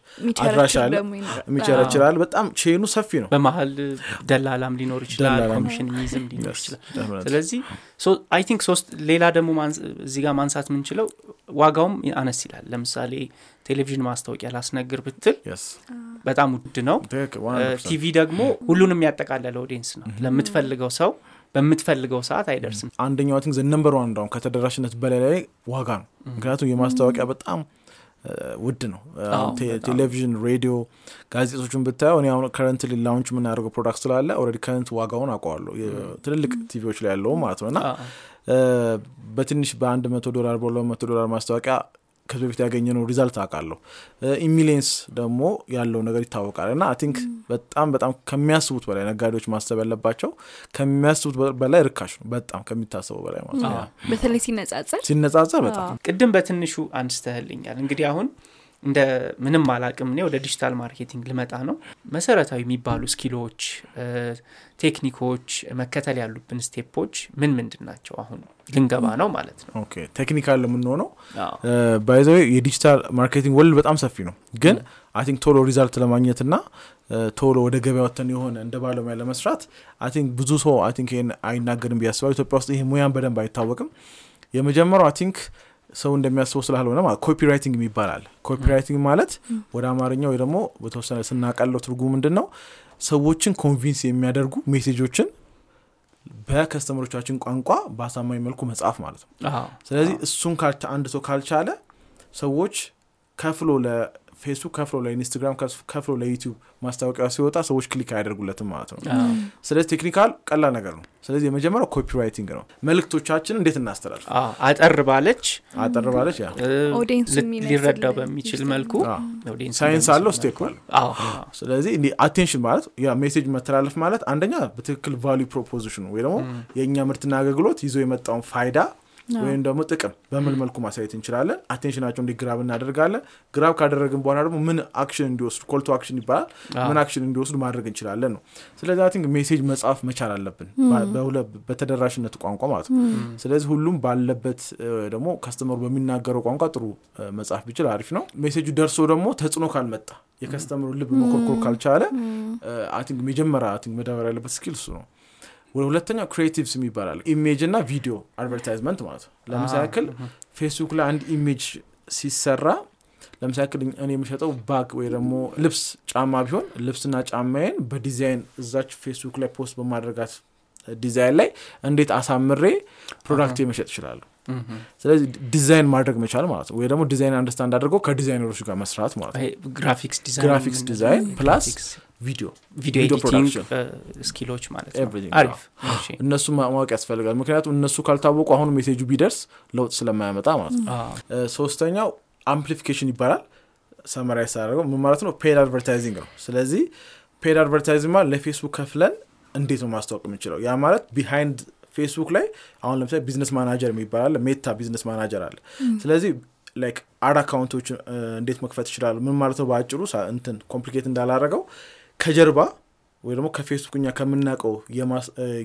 አድራሻ አለ። የሚቸረችር አለ በጣም chain ኑ ሰፊ ነው። በመሀል ደላላም ሊኖር ይችላል ኮሚሽንም ሊኖር ይችላል። ስለዚህ I think ሶስት ሌላ ደግሞ እዚህ ጋር ማንሳት የምንችለው ዋጋውም አነስ ይላል። ለምሳሌ ቴሌቪዥን ማስታወቂያ ላስነግር ብትል በጣም ውድ ነው። ቲቪ ደግሞ ሁሉንም ያጠቃለለ audience ነው። ለምትፈልገው ሰው በምትፈልገው ሰዓት አይደርስም። አንደኛው thing number one ከተደራሽነት በላይ ላይ ዋጋ ነው። ምክንያቱም የማስታወቂያ በጣም ውድ ነው። ቴሌቪዥን ሬዲዮ ጋዜጦችን ብታየው እኔ አሁን current launch የምናደርገው product ስላለ already current ዋጋውን አውቀዋለሁ። ትልልቅ ቲቪዎች ላይ ያለው ማለት ነው። እና በትንሽ በአንድ መቶ ዶላር በሁለት መቶ ዶላር ማስታወቂያ ከዚህ በፊት ያገኘነው result አውቃለሁ። in millions ደግሞ ያለው ነገር ይታወቃል እና I think በጣም በጣም ከሚያስቡት በላይ ነጋዴዎች ማሰብ ያለባቸው ከሚያስቡት በላይ ርካሽ ነው። በጣም ከሚታሰበው በላይ ማለት ነው። በተለይ ሲነጻጸር? ሲነጻጸር በጣም ቅድም በትንሹ አንስተህልኛል። እንግዲህ አሁን እንደ ምንም አላቅም እኔ ወደ digital marketing ልመጣ ነው። መሰረታዊ የሚባሉ skill ኦች technique ኦች መከተል ያሉብን step ኦች ምን ምንድን ናቸው? አሁን ልንገባ ነው ማለት ነው። Okay technical የምንሆነው። By the way የ digital marketing world በጣም ሰፊ ነው። ግን I think ቶሎ result ለማግኘትና ቶሎ ወደ ገበያ ወተን የሆነ እንደ ባለሙያ ለመስራት I think ብዙ ሰው I think ይህን አይናገርም ብዬ አስባለሁ ኢትዮጵያ ውስጥ ይሄ ሙያን በደንብ አይታወቅም። የመጀመሪያው I think ሰው እንደሚያስበው ስላልሆነ ማለት copywriting ይባላል copywriting ማለት ወደ አማርኛ ወይ ደግሞ በተወሰነ ስናቀለው ትርጉሙ ምንድን ነው ሰዎችን convince የሚያደርጉ message ኦችን በ customer ኦቻችን ቋንቋ በአሳማኝ መልኩ መጻፍ ማለት ነው። ስለዚህ እሱን አንድ ሰው ካልቻለ ሰዎች ከፍሎ ለፌስቡክ ከፍሎ ለኢንስታግራም ከፍሎ ለዩቲዩብ ማስታወቂያ ሲወጣ ሰዎች click አያደርጉለትም ማለት ነው። ስለዚህ technical ቀላል ነገር ነው። ስለዚህ የመጀመሪያው copywriting ነው። መልእክቶቻችን እንዴት እናስተላልፍ? አጠር ባለች አጠር ባለች ሊረዳው በሚችል መልኩ ሳይንስ አለው step አለ ስለዚህ attention ማለት message መተላለፍ ማለት አንደኛ በትክክል value proposition ኑ ወይ ደግሞ የእኛ ምርትና አገልግሎት ይዞ የመጣውን ፋይዳ ወይም ደግሞ ጥቅም በምን መልኩ ማሳየት እንችላለን? attention ናቸውን ግራብ እናደርጋለን። grab ካደረግን በኋላ ደግሞ ምን action እንዲወስዱ call to action ይባላል። ምን action እንዲወስዱ ማድረግ እንችላለን ነው። ስለዚህ think message መጻፍ መቻል አለብን። በተደራሽነት ቋንቋ ማለት ነው። ስለዚህ ሁሉም ባለበት ደግሞ customer ሩ በሚናገረው ቋንቋ ጥሩ መጻፍ ቢችል አሪፍ ነው። message ጁ ደርሶ ደግሞ ተጽዕኖ ካልመጣ የ customer ሩ ልብ መኮርኮር ካልቻለ think መጀመሪያ think መዳበር ያለበት skill እሱ ነው ሁለተኛው creatives ይባላል image እና ቪዲዮ advertisement ማለት ነው። ለምሳሌ ያክል ፌስቡክ ላይ አንድ image ሲሰራ ለምሳሌ ያክል እኔ የሚሸጠው bag ወይ ደግሞ ልብስ ጫማ ቢሆን ልብስና ጫማዬን በዲዛይን እዛች ፌስቡክ ላይ post በማድረግ ዲዛይን ላይ እንዴት አሳምሬ product መሸጥ ይችላሉ ስለዚህ ዲዛይን ማድረግ መቻል ማለት ነው። ወይ ደግሞ ዲዛይን understand አድርገው ከዲዛይነሮች ጋር መስራት ማለት ነው። graphics graphics design plus video video skill ኦች ማለት ነው። አሪፍ። እነሱ ማወቅ ያስፈልጋል። ምክንያቱም እነሱ ካልታወቁ አሁን message ኡ ቢደርስ ለውጥ ስለማያመጣ ማለት ነው። ሶስተኛው amplification ይባላል። summarize ሳደርገው ምን ማለት ነው? paid advertising ነው። ስለዚህ paid advertising ማለት ለፌስቡክ ከፍለን እንዴት ነው ማስታወቅ የምንችለው? ያ ማለት behind ፌስቡክ ላይ አሁን ለምሳሌ business manager የሚባል ሜታ business manager አለ። ስለዚህ like ad account ኦች እንዴት መክፈት ይችላሉ? ምን ማለት ነው? በአጭሩ እንትን complicate እንዳላረገው ከጀርባ ወይ ደግሞ ከፌስቡክ እኛ ከምናውቀው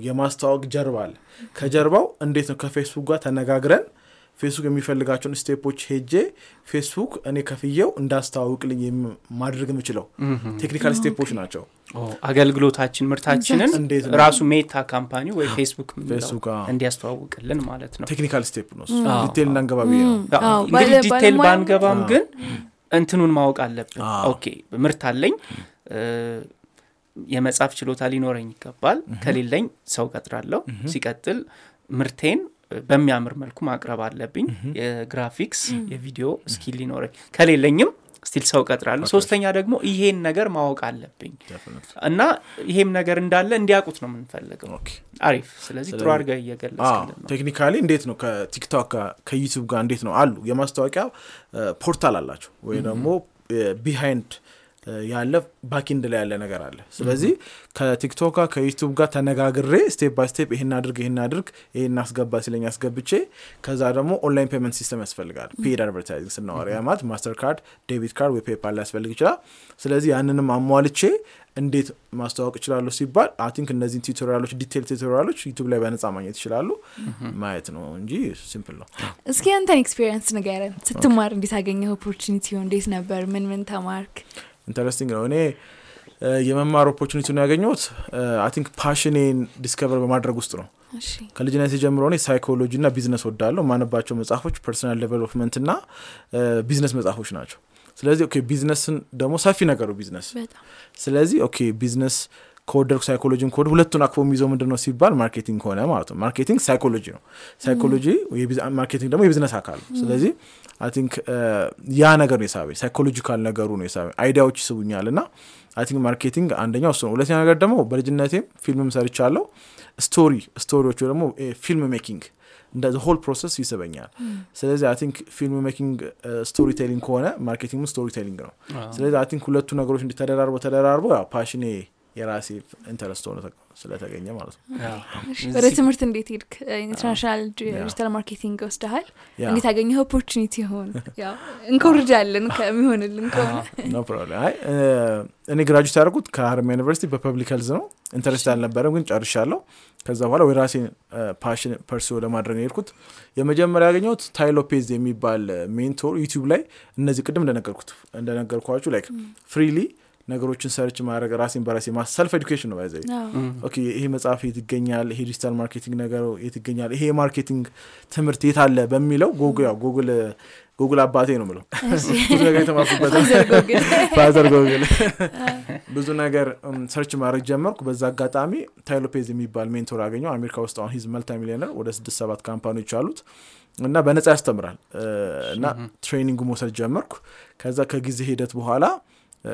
የማስተዋወቅ ጀርባ አለ። ከጀርባው እንዴት ነው ከፌስቡክ ጋር ተነጋግረን ፌስቡክ የሚፈልጋቸውን step ኦች ሄጄ ፌስቡክ እኔ ከፍየው እንዳስተዋውቅልኝ ማድረግ የምችለው technical step ኦች ናቸው። አገልግሎታችን ምርታችንን ራሱ ሜታ company ወይ ፌስቡክ እንዲያስተዋውቅልን ማለት ነው። technical step ነው። detail እንዳንገባ ነው። እንግዲህ detail ባንገባም ግን እንትኑን ማወቅ አለብን። okay ምርት አለኝ የመጻፍ ችሎታ ሊኖረኝ ይገባል። ከሌለኝ ሰው ቀጥራለሁ ሲቀጥል ምርቴን በሚያምር መልኩ ማቅረብ አለብኝ። የ graphics የ video skill ሊኖረኝ ከሌለኝም still ሰው ቀጥራለሁ ሶስተኛ ደግሞ ይሄን ነገር ማወቅ አለብኝ። እና ይሄም ነገር እንዳለ እንዲያውቁት ነው የምንፈልገው። አሪፍ። ስለዚህ ጥሩ አድርገ እየገለጽልን ነው። technically እንዴት ነው ከቲክቶክ ጋር ከዩቱብ ጋር እንዴት ነው አሉ? የማስታወቂያ portal አላቸው። ወይ ደግሞ behind ያለ backend ላይ ያለ ነገር አለ። ስለዚህ ከቲክቶክ ጋር ከዩቱብ ጋር ተነጋግሬ step by step ይህን አድርግ ይህን አድርግ ይህን አስገባ ሲለኝ አስገብቼ ከዛ ደግሞ online payment system ያስፈልጋል። paid advertising ስናወራ ያ ማለት ማስተር ካርድ debit card ወይ ፔፓል ሊያስፈልግ ይችላል። ስለዚህ ያንንም አሟልቼ እንዴት ማስተዋወቅ ይችላሉ ሲባል I think እነዚህን tutorial ኦች detail tutorial ኦች ዩቱብ ላይ በነጻ ማግኘት ይችላሉ። ማየት ነው እንጂ simple ነው። እስኪ አንተን experience ንገረን። ስትማር እንዴት አገኘህ? opportunity እንዴት ነበር? ምን ምን ተማርክ interesting ነው። እኔ የመማር opportunity ነው ያገኘሁት። I think passion ኤን discover በማድረግ ውስጥ ነው። ከልጅነት የጀምሮ እኔ psychology ና ቢዝነስ ወዳለሁ ማነባቸው መጽሐፎች personal development ና ቢዝነስ መጽሐፎች ናቸው። ስለዚህ okay business ን ደግሞ ሰፊ ነገሩ ቢዝነስ ስለዚህ okay business ከወደድኩ psychology ን ከወድ ሁለቱን አቅፎ የሚይዘው ምንድን ነው ሲባል marketing ከሆነ ማለት ነው። marketing psychology ነው። psychology marketing ደግሞ የቢዝነስ አካል ነው። ስለዚህ I think ያ ነገር ነው የሳበኝ። psychological ነገሩ ነው የሳበኝ። idea ዎች ይስቡኛል። እና I think marketing አንደኛው እሱ ነው። ሁለተኛ ነገር ደግሞ በልጅነቴም ፊልምም ሰርቻለሁ። story story ዎች ወይ ደግሞ film making እንደ whole process ይስበኛል። ስለዚህ I think film making story telling ከሆነ marketing story telling ነው ስለዚህ I think ሁለቱ ነገሮች እንዲተደራርበው ተደራርበው ያው passion ኤ የራሴ interest ሆነ ተገ- ስለተገኘ ማለት ነው። ወደ ትምህርት እንዴት ሄድክ? international digital marketing ወስደሃል? እንዴት ያገኘህ opportunity ሆን ያው እንኮርጃለን ከሚሆንልን ከሆነ። እኔ graduate ያደርጉት ከሀረማያ ዩኒቨርሲቲ በ public health ነው። interest አልነበረም ግን ጨርሻለሁ። ከዛ በኋላ ወይ ራሴን passion pursue ለማድረግ ነው የሄድኩት። የመጀመሪያ ያገኘሁት ታይ ሎፔዝ የሚባል mentor ዩቲዩብ ላይ እነዚህ ቅድም እንደነገርኩት እንደነገርኳችሁ like freely ነገሮችን search ማድረግ ራሴን በራሴ self education ነው አዎ። okay ይሄ መጽሐፍ የት ይገኛል? ይሄ digital marketing ነገር የት ይገኛል? ይሄ የ marketing ትምህርት የት አለ? በሚለው ጉግል ያው ጉግል ጉግል አባቴ ነው ምለው ብዙ ነገር የተማርኩበት father ጎግል ብዙ ነገር search ማድረግ ጀመርኩ። በዛ አጋጣሚ ታይ ሎፔዝ የሚባል mentor አገኘው። አሜሪካ ውስጥ አሁን he's multi millionaire ወደ ስድስት ሰባት company ዎች አሉት እና በነጻ ያስተምራል። እና training ኡ መውሰድ ጀመርኩ። ከዛ ከጊዜ ሂደት በኋላ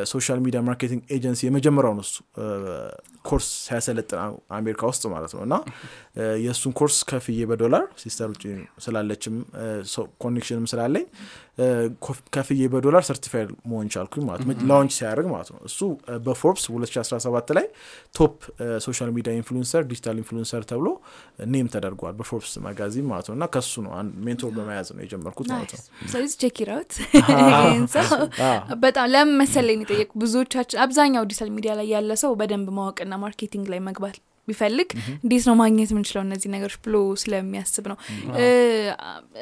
social media marketing agency የመጀመሪያውን እሱ። እ፣ ኮርስ ሲያሰለጥን አ- አሜሪካ ውስጥ ማለት ነው። እና የእሱን ኮርስ ከፍዬ በዶላር sister ውጭ ስላለችም connection ም ስላለኝ ከፍዬ በዶላር certified መሆን ቻልኩኝ ማለት ነው። launch ሲያደርግ ማለት ነው። እሱ በፎርብስ 2017 ላይ top social media influencer digital influencer ተብሎ name ተደርጓል በፎርብስ magazine ማለት ነው። እና ከሱ ነው mentor በመያዝ ነው የጀመርኩት ማለት ነው። ስለዚህ check out ይህን ሰው አዎ። በጣም ለምን መሰለኝ የጠየቁ ብዙዎቻችን አብዛኛው digital media ላይ ያለ ሰው በደንብ ማወቅና marketing ላይ መግባት ቢፈልግ እንዴት ነው ማግኘት የምንችለው እነዚህ ነገሮች ብሎ ስለሚያስብ ነው።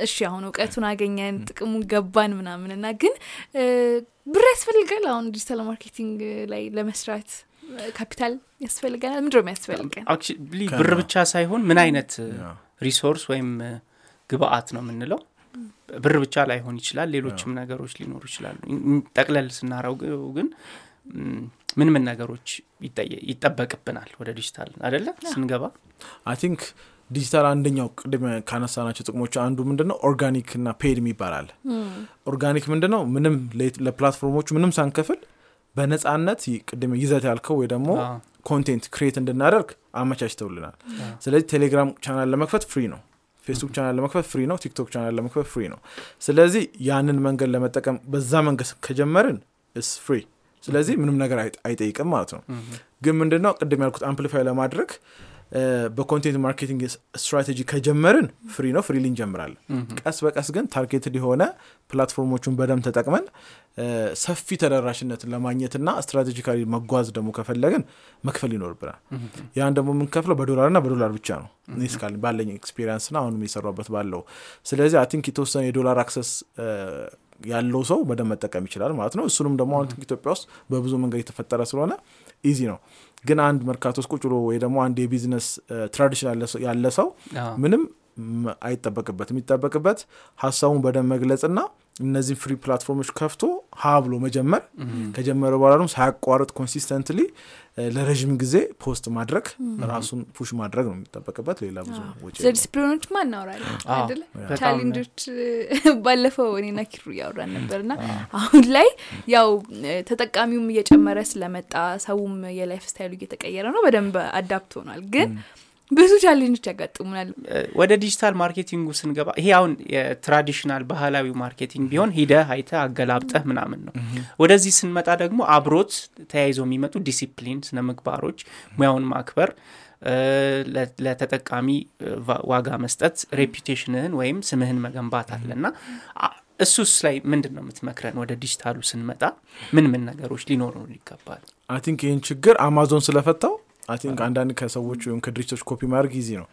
እሺ አሁን እውቀቱን አገኘን ጥቅሙ ገባን ምናምን እና ግን ብር ያስፈልጋል። አሁን digital marketing ላይ ለመስራት ካፒታል ያስፈልገናል። ምንድን ነው የሚያስፈልገን? actually ብር ብቻ ሳይሆን ምን አይነት resource ወይም ግብአት ነው የምንለው? ብር ብቻ ላይሆን ይችላል። ሌሎችም ነገሮች ሊኖሩ ይችላሉ። ጠቅለል ስናረገው ግን ምን ምን ነገሮች ይጠበቅብናል ወደ ዲጂታል አደለ ስንገባ I think digital አንደኛው ቅድም ካነሳናቸው ጥቅሞች አንዱ ምንድን ነው organic እና paid አለ። organic ምንድን ነው ምንም ለ- ለ platform ኦቹ ምንም ሳንከፍል በነጻነት ቅድም ይዘት ያልከው ወይ ደግሞ content create እንድናደርግ አመቻችተውልናል። ስለዚህ ቴሌግራም ቻናል ለመክፈት free ነው። ፌስቡክ ቻናል ለመክፈት free ነው። ቲክቶክ ቻናል ለመክፈት free ነው። ስለዚህ ያንን መንገድ ለመጠቀም በዛ መንገድ ከጀመርን ስ free ስለዚህ ምንም ነገር አይ- አይጠይቅም ማለት ነው። ግን ምንድነው? ቅድም ያልኩት amplify ለማድረግ በ content marketing strategy ከጀመርን free ነው freely እንጀምራለን ቀስ በቀስ ግን targeted የሆነ platform ኦቹን በደንብ ተጠቅመን ሰፊ ተደራሽነትን ለማግኘትና strategically መጓዝ ደግሞ ከፈለግን መክፈል ይኖርብናል። ያን ደግሞ የምንከፍለው በዶላርና በዶላር ብቻ ነው። እስካለኝ ባለኝ experience ና አሁንም የሰራበት ባለው። ስለዚህ I think የተወሰነ የዶላር access ያለው ሰው በደንብ መጠቀም ይችላል ማለት ነው። እሱንም ደግሞ አሁን ኢትዮጵያ ውስጥ በብዙ መንገድ የተፈጠረ ስለሆነ easy ነው። ግን አንድ መርካቶ ውስጥ ቁጭ ብሎ ወይ ደግሞ አንድ የ business tradition ያለ ሰው- ምንም አይጠበቅበት። የሚጠበቅበት ሀሳቡን በደንብ መግለጽና እነዚህን free platform ኦች ከፍቶ ሀ ብሎ መጀመር ከጀመረ በኋላ ደግሞ ሳያቋርጥ consistently ለረዥም ጊዜ post ማድረግ ራሱን push ማድረግ ነው የሚጠበቅበት። ሌላ ብዙ ስለ ዲስፕሊኖች ማ እናወራለን challenge ኦች ባለፈው እኔና ኪሩ እያወራን ነበር ና አሁን ላይ ያው ተጠቃሚውም እየጨመረ ስለመጣ ሰውም የ life style ኡ እየተቀየረ ነው በደንብ adapt ሆኗል። ግን ብዙ challenge ኦች ያጋጥሙናል። ወደ digital marketing ኡ ስንገባ ይሄ አሁን የ traditional ባህላዊው marketing ቢሆን ሂደህ አይተህ አገላብጠህ ምናምን ነው። ወደዚህ ስንመጣ ደግሞ አብሮት ተያይዘው የሚመጡ ዲሲፕሊን ስነ ምግባሮች ሙያውን ማክበር ለተጠቃሚ ዋጋ መስጠት reputation ህን ወይም ስምህን መገንባት አለና እሱስ ላይ ምንድን ነው የምትመክረን? ወደ ዲጂታሉ ስንመጣ ምን ምን ነገሮች ሊኖሩ ይገባል? I think ይህን ችግር አማዞን ስለፈታው I think አንዳንድ ከሰዎች ወይም ከድርጅቶች ኮፒ ማድረግ easy ነው።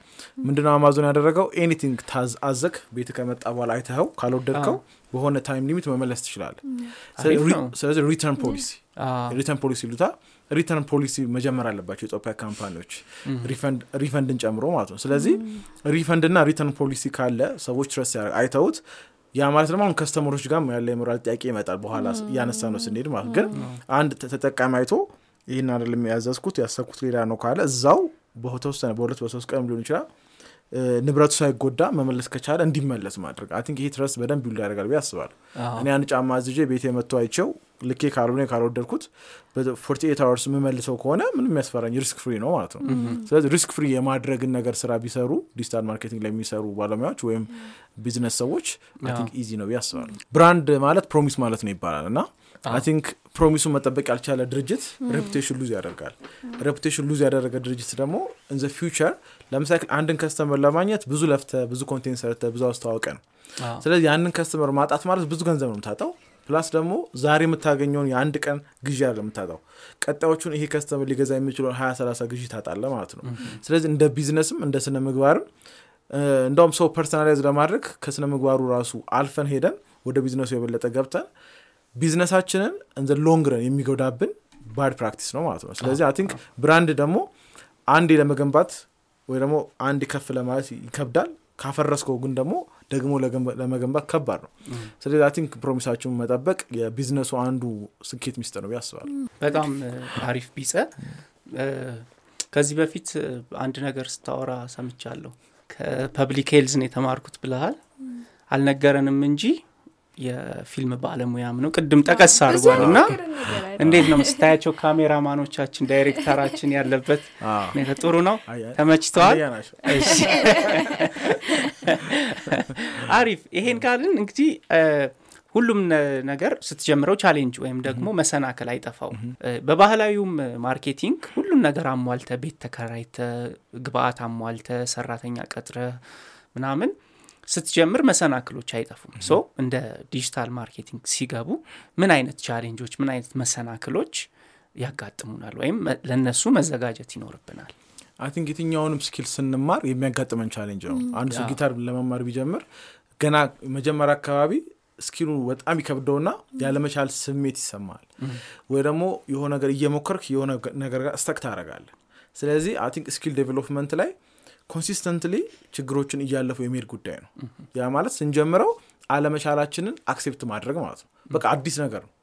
ምንድነው አማዞን ያደረገው? anything ታዝዘክ ቤት ከመጣ በኋላ አይተኸው ካልወደድከው በሆነ time limit መመለስ ትችላለ ስለዚህ return policy return policy ይሉታል return policy መጀመር አለባቸው የኢትዮጵያ company ዎች። refund- refund ን ጨምሮ ማለት ነው። ስለዚህ refund ና return policy ካለ ሰዎች trust ያደርግ አይተውት ያ ማለት ደግሞ አሁን customer ኦች ጋር ያለ የሞራል ጥያቄ ይመጣል በኋላ እያነሳ ነው ስንሄድ ማለት ግን አንድ ተጠቃሚ አይቶ ይህን አይደለም ያዘዝኩት ያሰብኩት ሌላ ነው ካለ እዛው በተወሰነ በሁለት በሶስት ቀን ሊሆን ይችላል ንብረቱ ሳይጎዳ መመለስ ከቻለ እንዲመለስ ማድረግ። I think ይሄ trust በደንብ ይሉ ያደርጋል ብዬ አስባለሁ። እኔ አንድ ጫማ አዝዤ ቤቴ መጥቶ አይቼው ልኬ ካልሆነ ካልወደድኩት በ forty eight hours የምመልሰው ከሆነ ምንም የሚያስፈራኝ risk free ነው ማለት ነው። ስለዚህ risk free የማድረግን ነገር ስራ ቢሰሩ digital marketing ላይ የሚሰሩ ባለሙያዎች ወይም ቢዝነስ ሰዎች I think easy ነው ብዬ አስባለሁ። brand ማለት promise ማለት ነው ይባላል እና I think promise ኡን መጠበቅ ያልቻለ ድርጅት reputation lose ያደርጋል። reputation lose ያደረገ ድርጅት ደግሞ in the future ለምሳሌ አንድን customer ለማግኘት ብዙ ለፍተ ብዙ content ሰርተ ብዙ አስተዋውቀ ነው። ስለዚህ ያንን customer ማጣት ማለት ብዙ ገንዘብ ነው የምታጣው። plus ደግሞ ዛሬ የምታገኘውን የአንድ ቀን ግዢ አለ የምታጣው። ቀጣዮቹን ይሄ customer ሊገዛ የሚችለውን ሀያ ሰላሳ ግዢ ታጣለ ማለት ነው። ስለዚህ እንደ ቢዝነስም እንደ ስነ ምግባርም እንደውም ሰው personalize ለማድረግ ከስነ ምግባሩ ራሱ አልፈን ሄደን ወደ ቢዝነሱ የበለጠ ገብተን business ኣችንን in the long run የሚጎዳብን bad practice ነው ማለት ነው። ስለዚህ I think brand ደግሞ አንዴ ለመገንባት ወይ ደግሞ አንድ ከፍ ለማለት ይከብዳል። ካፈረስከው ግን ደግሞ ደግሞ ለመገንባት ከባድ ነው። ስለዚህ I think promise ኣችሁን መጠበቅ የቢዝነሱ አንዱ ስኬት ሚስጥር ነው ያስባል በጣም አሪፍ ቢጸ ከዚህ በፊት አንድ ነገር ስታወራ ሰምቻለሁ። ከ public health ን የተማርኩት ብልሃል አልነገረንም እንጂ የፊልም ባለሙያም ነው። ቅድም ጠቀስ አድርጓል እና እንዴት ነው ስታያቸው ካሜራማኖቻችን ዳይሬክተራችን ያለበት ጥሩ ነው? ተመችተዋል? አሪፍ። ይሄን ካልን እንግዲህ ሁሉም ነገር ስትጀምረው challenge ወይም ደግሞ መሰናክል አይጠፋው በባህላዊውም marketing ሁሉም ነገር አሟልተ ቤት ተከራይተ ግብአት አሟልተ ሰራተኛ ቀጥረ ምናምን ስትጀምር መሰናክሎች አይጠፉም። so እንደ digital marketing ሲገቡ ምን አይነት challenge ኦች ምን አይነት መሰናክሎች ያጋጥሙናል? ወይም ለእነሱ መዘጋጀት ይኖርብናል? I think የትኛውንም skill ስንማር የሚያጋጥመን challenge ነው። አንድ ሰው ጊታር ለመማር ቢጀምር ገና መጀመሪያ አካባቢ skill ኡ በጣም ይከብደውና ያለመቻል ስሜት ይሰማል። ወይ ደግሞ የሆነ ነገር እየሞከርክ የሆነ ነገር ጋር stuck ታደርጋለ ስለዚህ I think skill development ላይ consistently ችግሮችን እያለፉ የሚሄድ ጉዳይ ነው። ያ ማለት ስንጀምረው አለመቻላችንን accept ማድረግ ማለት ነው። በቃ አዲስ ነገር ነው።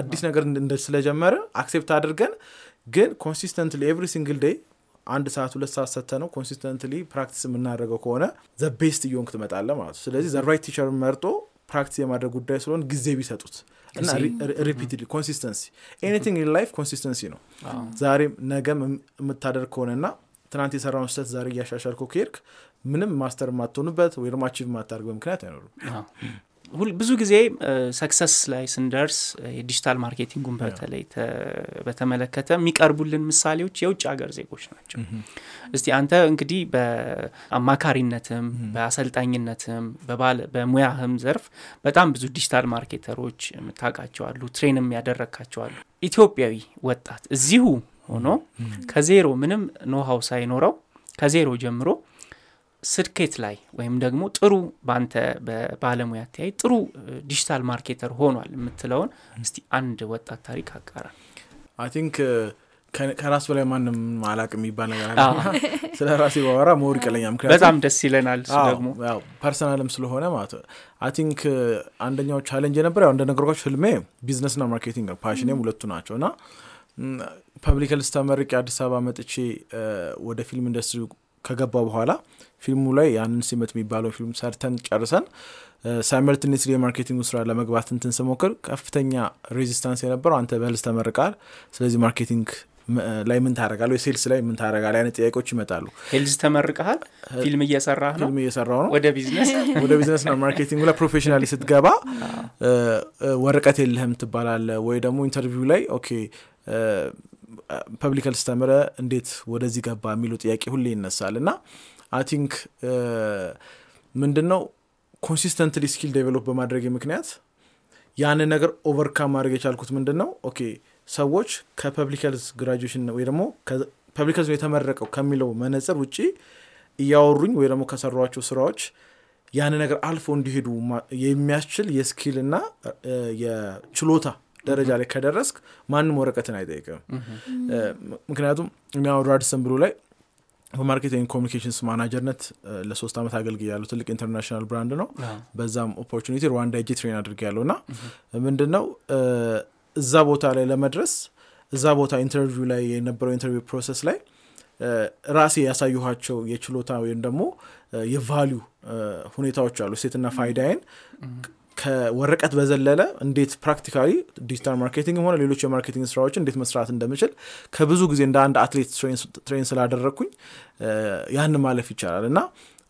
አዲስ ነገር ስለጀመረ accept አድርገን ግን consistently every single day አንድ ሰዓት ሁለት ሰዓት ሰተ ነው consistently practice የምናደርገው ከሆነ the best እየሆንክ ትመጣለ ማለት ነው። ስለዚህ the right teacher መርጦ practice የማድረግ ጉዳይ ስለሆን ጊዜ ቢሰጡት እና repeatedly consistency anything in life consistency ነው። ዛሬም ነገም የምታደርግ ከሆነና ትናንት የሰራውን ስህተት ዛሬ እያሻሻልከው ከሄድክ ምንም master የማትሆንበት ወይ ደግሞ achieve የማታደርግ ምክንያት አይኖሩም ብዙ ጊዜ success ላይ ስንደርስ የ digital marketing ኡን በተለይ በተመለከተ የሚቀርቡልን ምሳሌዎች የውጭ ሀገር ዜጎች ናቸው። እስቲ አንተ እንግዲህ በአማካሪነትም በአሰልጣኝነትም በሙያህም ዘርፍ በጣም ብዙ digital marketer ኦች የምታውቃቸዋሉ train ም ያደረግካቸዋሉ ኢትዮጵያዊ ወጣት እዚሁ ሆኖ ከዜሮ ምንም know-how ሳይኖረው ከዜሮ ጀምሮ ስኬት ላይ ወይም ደግሞ ጥሩ በአንተ በባለሙያ ተያይ ጥሩ digital marketer ሆኗል የምትለውን እስቲ አንድ ወጣት ታሪክ አጋራ። I think ከራስ በላይ ማንም አላቅ የሚባል ነገር አለ። ስለ ራሴ ባወራ መወር ምክንያቱም በጣም ደስ ይለናል ደግሞ። personal ም ስለሆነ ማለት I think አንደኛው challenge የነበረ ያው እንደነገርኳቸው ህልሜ business ና marketing passion ኔም ሁለቱ ናቸው እና public health ተመርቄ አዲስ አበባ መጥቼ ወደ ፊልም ኢንዱስትሪ ከገባ በኋላ ፊልሙ ላይ ያንን ሲመት የሚባለው ፊልም ሰርተን ጨርሰን simultaneously የ marketing ስራ ለመግባት እንትን ስሞክር ከፍተኛ resistance የነበረው አንተ በ health ተመርቃል ስለዚህ marketing ላይ ምን ወይ sales ላይ ምን ታደረጋል አይነት ጥያቄዎች ይመጣሉ። health ተመርቀሃል? ፊልም እየሰራህ ነው? ፊልም እየሰራው ነው። ወደ ቢዝነስ? ወደ ቢዝነስ ነው። marketing ላይ professionally ስትገባ ወረቀት የለህም ትባላለ ወይ ደግሞ interview ላይ okay public health ተምረ እንዴት ወደዚህ ገባ? የሚሉ ጥያቄ ሁሌ ይነሳል። እና I think ምንድን ነው consistently skill develop በማድረግ ምክንያት ያንን ነገር overcome ማድረግ የቻልኩት ምንድን ነው okay ሰዎች ከ public health graduation ወይ ደግሞ public health የተመረቀው ከሚለው መነጽር ውጭ እያወሩኝ ወይ ደግሞ ከሰሯቸው ስራዎች ያን ነገር አልፎ እንዲሄዱ የሚያስችል የ skill እና የችሎታ ደረጃ ላይ ከደረስክ ማንም ወረቀትን አይጠይቅም። ምክንያቱም እኛ Radisson Blu ላይ በ marketing communications manager ነት ለሶስት ዓመት አገልግል ያለው ትልቅ international brand ነው። በዛም opportunity ሩዋንዳ ሄጄ train አድርግ ያለው እና ምንድን ነው እዛ ቦታ ላይ ለመድረስ እዛ ቦታ interview ላይ የነበረው interview process ላይ ራሴ ያሳየኋቸው የችሎታ ወይም ደግሞ የ value ሁኔታዎች አሉ። ሴትና ፋይዳይን ከወረቀት በዘለለ እንዴት practically digital marketing ሆነ ሌሎች የ marketing ስራዎችን እንዴት መስራት እንደምችል ከብዙ ጊዜ እንደ አንድ አትሌት train ስላደረግኩኝ ያን ማለፍ ይቻላል። እና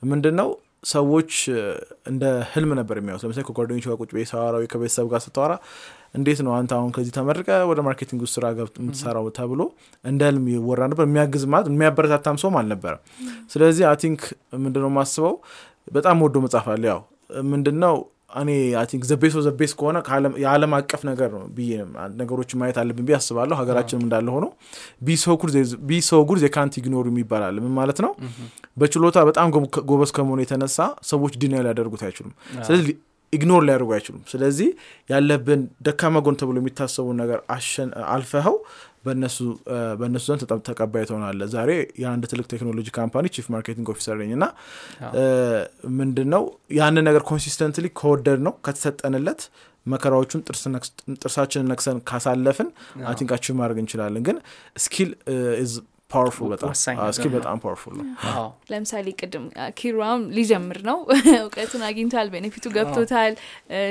ምንድን ነው ሰዎች እንደ ህልም ነበር የሚያዩት። ለምሳሌ ከጓደኞች ጋር ቁጭ ቤት ሳወራ ከቤተሰብ ጋር ስታወራ እንዴት ነው አንተ አሁን ከዚህ ተመርቀ ወደ marketing ውስጥ ስራ ገብት የምትሰራው ተብሎ እንደ ህልም ይወራ ነበር። የሚያግዝ ማለት የሚያበረታታም ሰውም አልነበረም። ስለዚህ አይ ቲንክ ምንድነው ማስበው በጣም ወዶ መጽሐፍ አለ። ያው ምንድነው እኔ አይ ቲንክ ዘቤስ ዘቤስ ከሆነ የዓለም አቀፍ ነገር ነው ብዬ ነገሮችን ማየት አለብን ብዬ አስባለሁ። ሀገራችንም እንዳለ ሆኖ ቢሰው ጉድ የካንት ኢግኖሩ የሚባላል ምን ማለት ነው? በችሎታ በጣም ጎበዝ ከመሆኑ የተነሳ ሰዎች ድና ሊያደርጉት አይችሉም። ስለዚህ ኢግኖር ሊያደርጉ አይችሉም። ስለዚህ ያለብን ደካማ ጎን ተብሎ የሚታሰቡን ነገር አልፈኸው በእነሱ ዘንድ በጣም ተቀባይ ትሆናለ ዛሬ የአንድ ትልቅ ቴክኖሎጂ company chief marketing officer ነኝ እና ምንድን ነው ያንን ነገር consistently ከወደድ ነው ከተሰጠንለት መከራዎቹን ጥርሳችንን ነክሰን ካሳለፍን achieve ማድረግ እንችላለን። ግን skill powerful በጣም. skill በጣም powerful ነው። ለምሳሌ ቅድም ኪሩም ሊጀምር ነው። እውቀቱን አግኝቷል benefit ኡ ገብቶታል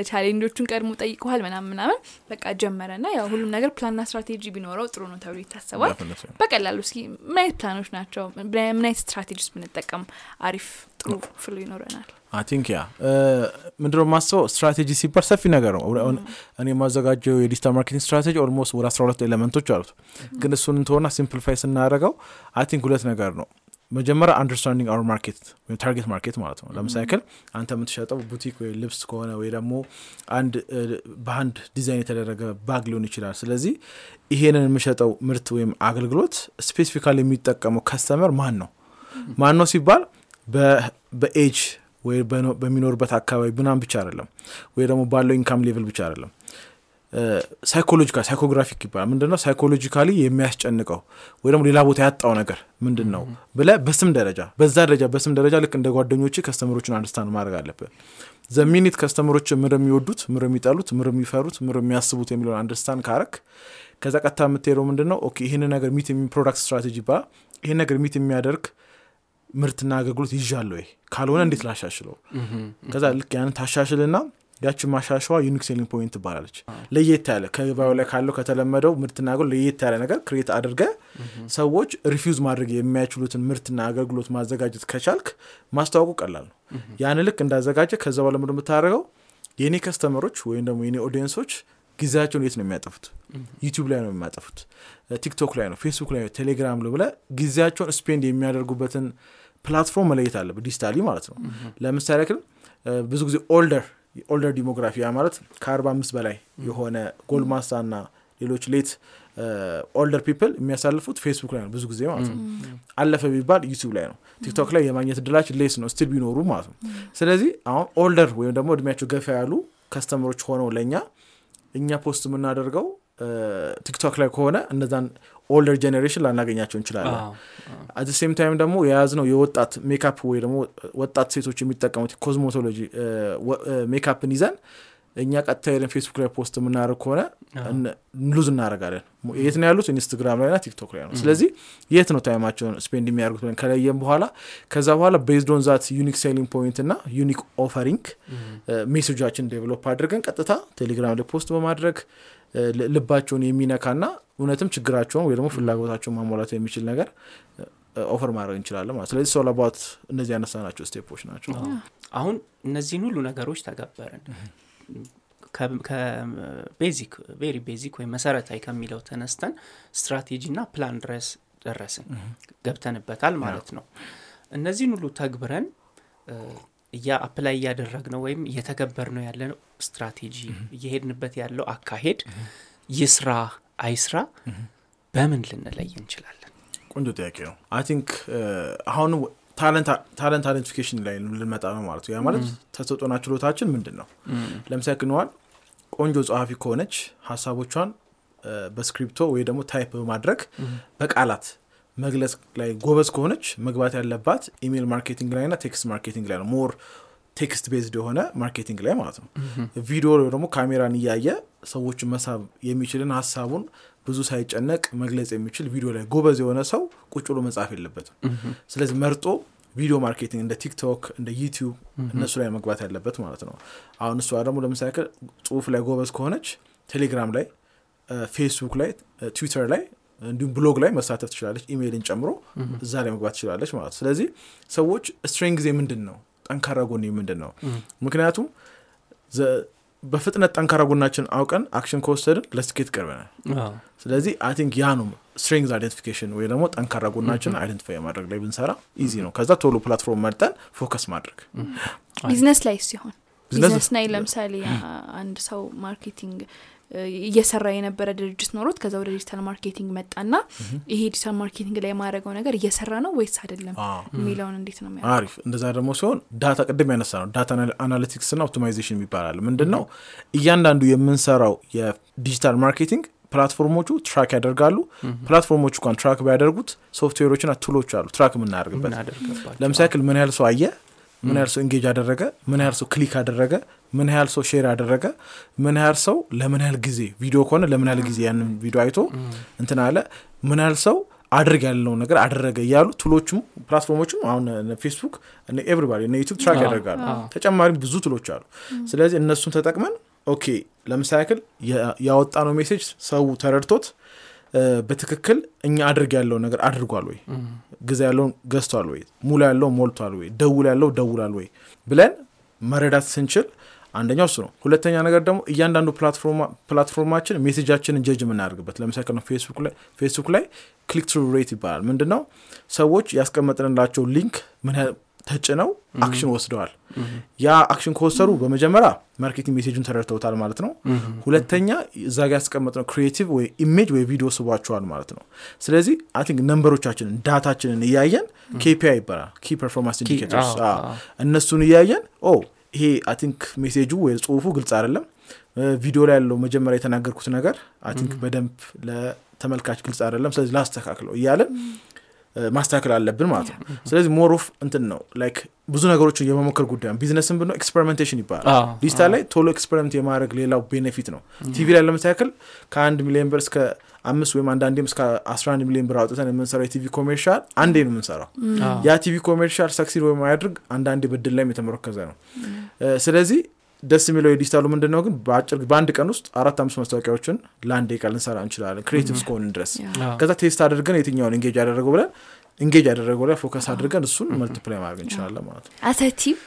challenge ኦቹን ቀድሞ ጠይቀዋል ምናምን ምናምን በቃ ጀመረ ና ያው ሁሉም ነገር plan ና strategy ቢኖረው ጥሩ ነው ተብሎ ይታሰባል። በቀላሉ እስኪ ምን አይነት ፕላኖች ናቸው? ምን አይነት ስትራቴጂስ ብንጠቀም አሪፍ ጥሩ flow ይኖረናል think ያ ምንድነው የማስበው? ስትራቴጂ ሲባል ሰፊ ነገር ነው። እኔ የማዘጋጀው የ digital marketing strategy almost ወደ አስራ ሁለት element ኦች አሉት። ግን እሱን እንትሆና simplify ስናደረገው I think ሁለት ነገር ነው። መጀመሪያ understanding our market ወይም target market ማለት ነው። ለምሳሌ አንተ የምትሸጠው ቡቲክ ወይ ልብስ ከሆነ ወይ ደግሞ አንድ በአንድ ዲዛይን የተደረገ bag ሊሆን ይችላል። ስለዚህ ይሄንን የምሸጠው ምርት ወይም አገልግሎት specifically የሚጠቀመው customer ማን ነው? ማን ነው ሲባል በኤጅ ወይ በሚኖርበት አካባቢ ምናምን ብቻ አይደለም ወይ ደግሞ ባለው income level ብቻ አይደለም። psychological psychographic ይባላል። ምንድነው? psychologically የሚያስጨንቀው ወይ ደግሞ ሌላ ቦታ ያጣው ነገር ምንድን ነው ብለ በስም ደረጃ በዛ ደረጃ በስም ደረጃ ልክ እንደ ጓደኞች customer ኦችን understand ማድረግ አለብን the minute customer ኦች ምር የሚወዱት ምር የሚጠሉት ምር የሚፈሩት ምር የሚያስቡት የሚለውን understand ካረክ ከዛ ቀጥታ የምትሄደው ምንድን ነው okay ይህን ነገር meet product strategy ይባላል። ይህን ነገር meet የሚያደርግ ምርትና አገልግሎት ይዣለሁ ወይ? ካልሆነ እንዴት ላሻሽለው? ከዛ ልክ ያንን ታሻሽልና ያችን ማሻሸዋ unique selling point ትባላለች። ለየት ያለ ከገበያው ላይ ካለው ከተለመደው ምርትና አገልግሎት ለየት ያለ ነገር create አድርገ ሰዎች refuse ማድረግ የሚያችሉትን ምርትና አገልግሎት ማዘጋጀት ከቻልክ ማስታወቁ ቀላል ነው። ያን ልክ እንዳዘጋጀ ከዛ በኋላ የምታደርገው? የእኔ customer ኦች ወይም ደግሞ የኔ audience ኦች ጊዜያቸውን የት ነው የሚያጠፉት? ዩቲዩብ ላይ ነው የሚያጠፉት። ቲክቶክ ላይ ነው ፌስቡክ ላይ ነው ቴሌግራም ብለ ጊዜያቸውን spend የሚያደርጉበትን platform መለየት አለብ digitally ማለት ነው። ለምሳሌ ክል ብዙ ጊዜ older older demography ያ ማለት ከአርባ አምስት በላይ የሆነ ጎልማሳ ና ሌሎች late older people የሚያሳልፉት ፌስቡክ ላይ ነው ብዙ ጊዜ ማለት ነው። አለፈ ቢባል ዩቲዩብ ላይ ነው። ቲክቶክ ላይ የማግኘት እድላችን less ነው still ቢኖሩ ማለት ነው። ስለዚህ አሁን older ወይም ደግሞ እድሜያቸው ገፋ ያሉ customer ኦች ሆነው ለእኛ እኛ post የምናደርገው ቲክቶክ ላይ ከሆነ እነዛን older generation ላናገኛቸው እንችላለን. at same time ደግሞ የያዝነው የወጣት ሜካፕ ወይ ደግሞ ወጣት ሴቶች የሚጠቀሙት cosmetology ሜካፕን ይዘን እኛ ቀጥታ ሄደን ፌስቡክ ላይ post የምናደርግ ከሆነ lose እናደረጋለን የት ነው ያሉት? ኢንስትግራም ላይ ና ቲክቶክ ላይ ነው። ስለዚህ የት ነው time ኣቸውን spend የሚያደርጉት ብለን ከለየም በኋላ ከዛ በኋላ based on that unique selling point ና unique offering message ኣችን develop አድርገን ቀጥታ ቴሌግራም ላይ post በማድረግ ልባቸውን የሚነካና እውነትም ችግራቸውን ወይ ደግሞ ፍላጎታቸውን ማሟላት የሚችል ነገር offer ማድረግ እንችላለን ማለት ስለዚህ ሶል አባት እነዚህ ያነሳናቸው step ኦች ናቸው። አሁን እነዚህን ሁሉ ነገሮች ተገበርን። ከ basic very basic ወይም መሰረታዊ ከሚለው ተነስተን ስትራቴጂ ና ፕላን ድረስ ደረስን። ገብተንበታል ማለት ነው። እነዚህን ሁሉ ተግብረን እያ apply እያደረግነው ወይም እየተገበርነው ያለ ስትራቴጂ እየሄድንበት ያለው አካሄድ ይስራ አይስራ በምን ልንለይ እንችላለን? ቆንጆ ጥያቄ ነው። I think አሁን talent identification ላይ ልንመጣ ነው ማለት ነው። ያ ማለት ተሰጦና ችሎታችን ምንድን ነው ለምሳሌ ክንዋል ቆንጆ ጸሐፊ ከሆነች ሀሳቦቿን በ script ኦ ወይ ደግሞ type በማድረግ በቃላት መግለጽ ላይ ጎበዝ ከሆነች መግባት ያለባት email marketing ላይ ና text marketing ላይ ነው። more text based የሆነ marketing ላይ ማለት ነው። ቪዲዮ ደግሞ ካሜራን እያየ ሰዎችን መሳብ የሚችልን ሀሳቡን ብዙ ሳይጨነቅ መግለጽ የሚችል ቪዲዮ ላይ ጎበዝ የሆነ ሰው ቁጭ ብሎ መጻፍ የለበትም። ስለዚህ መርጦ video marketing እንደ ቲክቶክ እንደ ዩቲዩብ እነሱ ላይ መግባት ያለበት ማለት ነው። አሁን እሷ ደግሞ ለምሳሌ ጽሁፍ ላይ ጎበዝ ከሆነች ቴሌግራም ላይ ፌስቡክ ላይ ትዊተር ላይ እንዲሁም ብሎግ ላይ መሳተፍ ትችላለች ኢሜይልን ጨምሮ እዛ ላይ መግባት ትችላለች ማለት ስለዚህ ሰዎች strength ኤ ምንድን ነው ጠንካራ ጎን ምንድን ነው ምክንያቱም በፍጥነት ጠንካራ ጎናችን አውቀን action ከወሰድን ለስኬት ቀርበናል። ስለዚህ I think ያ ነው strengths identification ወይ ደግሞ ጠንካራ ጎናችን identify ማድረግ ላይ ብንሰራ easy ነው። ከዛ ቶሎ platform መርጠን focus ማድረግ። ቢዝነስ ላይ ሲሆን ቢዝነስ ላይ ለምሳሌ አንድ ሰው marketing እየሰራ የነበረ ድርጅት ኖሮት ከዛ ወደ digital marketing መጣና ይሄ digital marketing ላይ የማድረገው ነገር እየሰራ ነው ወይስ አይደለም? የሚለውን እንዴት ነው አሪፍ። እንደዛ ደግሞ ሲሆን data ቅድም ያነሳነው data analytics ና optimization ይባላል ምንድን ነው እያንዳንዱ የምንሰራው የ digital marketing platform ኦቹ track ያደርጋሉ። platform ኦቹ እንኳን track ቢያደርጉት software ኦችና tool ኦች አሉ track የምናደርግበት። ለምሳሌ ክል ምን ያህል ሰው አየ? ምን ያህል ሰው engage አደረገ? ምን ያህል ሰው click አደረገ ምን ያህል ሰው share አደረገ ምን ያህል ሰው ለምን ያህል ጊዜ ቪዲዮ ከሆነ ለምን ያህል ጊዜ ያንን ቪዲዮ አይቶ እንትን አለ ምን ያህል ሰው አድርግ ያለውን ነገር አደረገ እያሉ tool ኦቹም platform ኦችም አሁን ፌስቡክ everybody እነ ዩቱብ track ያደርጋሉ። ተጨማሪም ብዙ tool ኦች አሉ። ስለዚህ እነሱን ተጠቅመን okay ለምሳሌ ያክል ያወጣነው message ሰው ተረድቶት በትክክል እኛ አድርግ ያልነው ነገር አድርጓል ወይ? ግዛ ያልነውን ገዝቷል ወይ? ሙላ ያልነው ሞልቷል ወይ? ደውል ያልነው ደውሏል ወይ? ብለን መረዳት ስንችል አንደኛው እሱ ነው። ሁለተኛ ነገር ደግሞ እያንዳንዱ platform ኣችን message ኣችንን judge የምናደርግበት ለምሳሌ ነው ፌስቡክ ላይ click through rate ይባላል። ምንድን ነው ሰዎች ያስቀመጥንላቸው link ምን ተጭነው action ወስደዋል። ያ action ከወሰዱ በመጀመሪያ marketing message ኡን ተረድተውታል ማለት ነው። ሁለተኛ እዛ ጋ ያስቀመጥነው creative ወይ image ወይ ቪዲዮ ስቧቸዋል ማለት ነው። ስለዚህ I think number ኦቻችንን data ኣችንን እያየን KPI ይባላል። key performance indicators እነሱን እያየን ኦ ይሄ I think message ኡ ወይ ጽሁፉ ግልጽ አይደለም። ቪዲዮ ላይ ያለው መጀመሪያ የተናገርኩት ነገር I think በደንብ ለተመልካች ግልጽ አይደለም። ስለዚህ ላስተካክለው እያለን ማስተካከል አለብን ማለት ነው። ስለዚህ more of እንትን ነው። like ብዙ ነገሮችን የመሞከር ጉዳይ ነው። ቢዝነስን ብነው experimentation ይባላል። ዲጂታል ላይ ቶሎ experiment የማድረግ ሌላው benefit ነው። ቲቪ ላይ ለምሳሌ ያክል ከአንድ ሚሊዮን ብር እስከ አምስት ወይም አንዳንዴም እስከ አስራ አንድ ሚሊዮን ብር አውጥተን የምንሰራው የ TV commercial አንዴ ነው የምንሰራው። ያ TV commercial succeed ወይም አያድርግ አንዳንዴ በዕድል ላይም የተመረኮዘ ነው። ስለዚህ ደስ የሚለው የዲጂታሉ ምንድን ነው ግን በአጭር በአንድ ቀን ውስጥ አራት አምስት ማስታወቂያዎችን ለአንድ ቃል ልንሰራ እንችላለን creative እስከሆንን ድረስ። ከዛ test አድርገን የትኛውን engage ያደረገው ብለን engage ያደረገው ላይ focus አድርገን እሱን multiply ማድረግ እንችላለን ማለት ነው። as a tip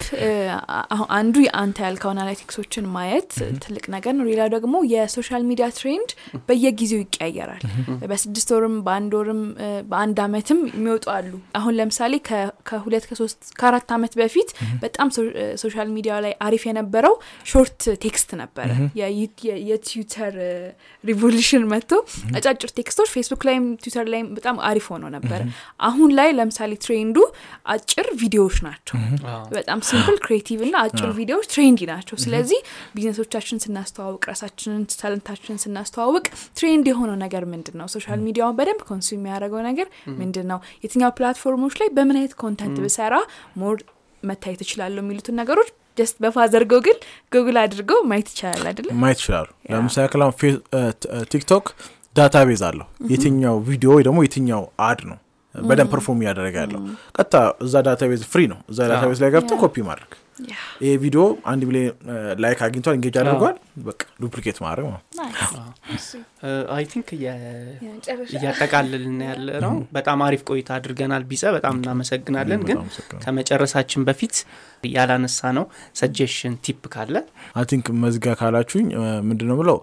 አንዱ የአንተ ያልከው analytics ኦችን ማየት ትልቅ ነገር ነው። ሌላው ደግሞ የ social media trend በየጊዜው ይቀያየራል። በስድስት ወርም በአንድ ወርም በአንድ አመትም የሚወጡ አሉ። አሁን ለምሳሌ ከሁለት ከሶስት ከአራት አመት በፊት በጣም social media ላይ አሪፍ የነበረው short text ነበረ። የትዊተር revolution መጥቶ አጫጭር text ኦች ፌስቡክ ላይም ትዊተር ላይም በጣም አሪፍ ሆኖ ነበረ አሁን ላይ ለምሳሌ trend ኡ አጭር ቪዲዮዎች ናቸው። በጣም simple creative እና አጭር ቪዲዮዎች trendy ናቸው። ስለዚህ ቢዝነሶቻችን ስናስተዋውቅ ራሳችንን talent ኣችንን ስናስተዋውቅ trend የሆነው ነገር ምንድን ነው social media ውን በደንብ consume የሚያደርገው ነገር ምንድን ነው የትኛው platform ኦች ላይ በምን አይነት content ብሰራ more መታየት እችላለሁ የሚሉትን ነገሮች just በፋዘር ጎግል ጉግል አድርገው ማየት ይቻላል አይደለም ማየት ይችላሉ። ለምሳሌ ክላሁን ቲክቶክ database አለው። የትኛው ቪዲዮ ወይ ደግሞ የትኛው ad ነው በደንብ perform እያደረገ ያለው። ቀጥታ እዛ database free ነው። እዛ database ላይ ገብተ ኮፒ ማድረግ። ይሄ ቪዲዮ አንድ ሚሊዮን like አግኝቷል engage አድርጓል በቃ duplicate ማድረግ ነው። I think እያጠቃለልን ያለ ነው በጣም አሪፍ ቆይታ አድርገናል ቢጸ በጣም እናመሰግናለን ግን ከመጨረሳችን በፊት ያላነሳ ነው suggestion tip ካለ I think መዝጊያ ካላችሁኝ ምንድነው ብለው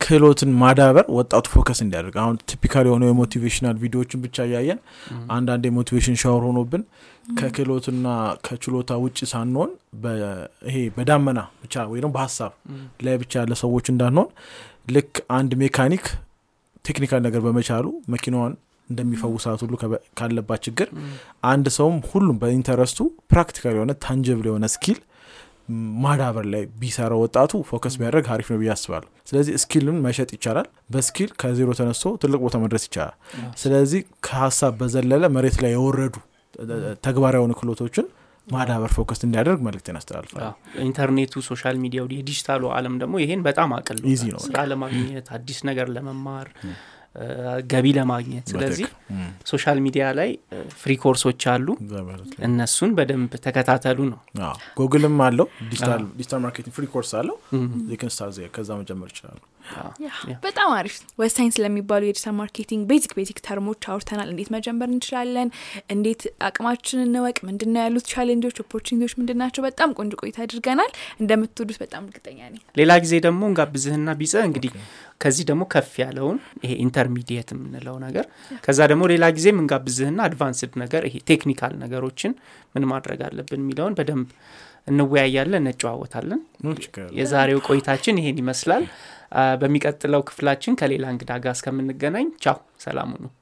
ክህሎትን ማዳበር ወጣቱ focus እንዲያደርግ። አሁን typical የሆነው የ motivational ቪዲዮዎችን ብቻ እያየን አንዳንድ የ motivation shower ሆኖብን ከክህሎትና ከችሎታ ውጭ ሳንሆን ይሄ በዳመና ብቻ ወይ ደግሞ በሀሳብ ላይ ብቻ ያለ ሰዎች እንዳንሆን ልክ አንድ ሜካኒክ technical ነገር በመቻሉ መኪናዋን እንደሚፈውሳት ሁሉ ካለባት ችግር አንድ ሰውም ሁሉም በ interest ኡ practical የሆነ tangible የሆነ skill ማዳበር ላይ ቢሰራ ወጣቱ focus ቢያደርግ አሪፍ ነው ብዬ አስባለሁ። ስለዚህ skill ን መሸጥ ይቻላል። በ skill ከዜሮ ተነስቶ ትልቅ ቦታ መድረስ ይቻላል። ስለዚህ ከሀሳብ በዘለለ መሬት ላይ የወረዱ ተግባራዊ የሆኑ ክህሎቶችን ማዳበር focus እንዲያደርግ መልእክትን ያስተላልፋል። ኢንተርኔቱ social media ው የ digital ኡ አለም ደግሞ ይሄን በጣም አቅል ስራ ለማግኘት አዲስ ነገር ለመማር ገቢ ለማግኘት። ስለዚህ social media ላይ free ኮርሶች አሉ። እነሱን በደንብ ተከታተሉ ነው። ጉግልም አለው። digital marketing free course አለው። ከዛ መጀመር ይችላሉ በጣም አሪፍ ወሳኝ ስለሚባሉ የ digital marketing basic basic term ኦች አውርተናል። እንዴት መጀመር እንችላለን? እንዴት አቅማችንን እንወቅ? ምንድን ነው ያሉት challenge ኦች opportunity ዎች ምንድን ናቸው? በጣም ቆንጆ ቆይታ አድርገናል። እንደምትወዱት በጣም እርግጠኛ ነኝ። ሌላ ጊዜ ደግሞ እንጋብዝህና ቢጸ እንግዲህ ከዚህ ደግሞ ከፍ ያለውን ይሄ intermediate የምንለው ነገር ከዛ ደግሞ ሌላ ጊዜም እንጋብዝህና advanced ነገር ይሄ technical ነገሮችን ምን ማድረግ አለብን የሚለውን በደንብ እንወያያለን እንጨዋወታለን? የዛሬው ቆይታችን ይሄን ይመስላል በሚቀጥለው ክፍላችን ከሌላ እንግዳ ጋር እስከምንገናኝ ቻው ነው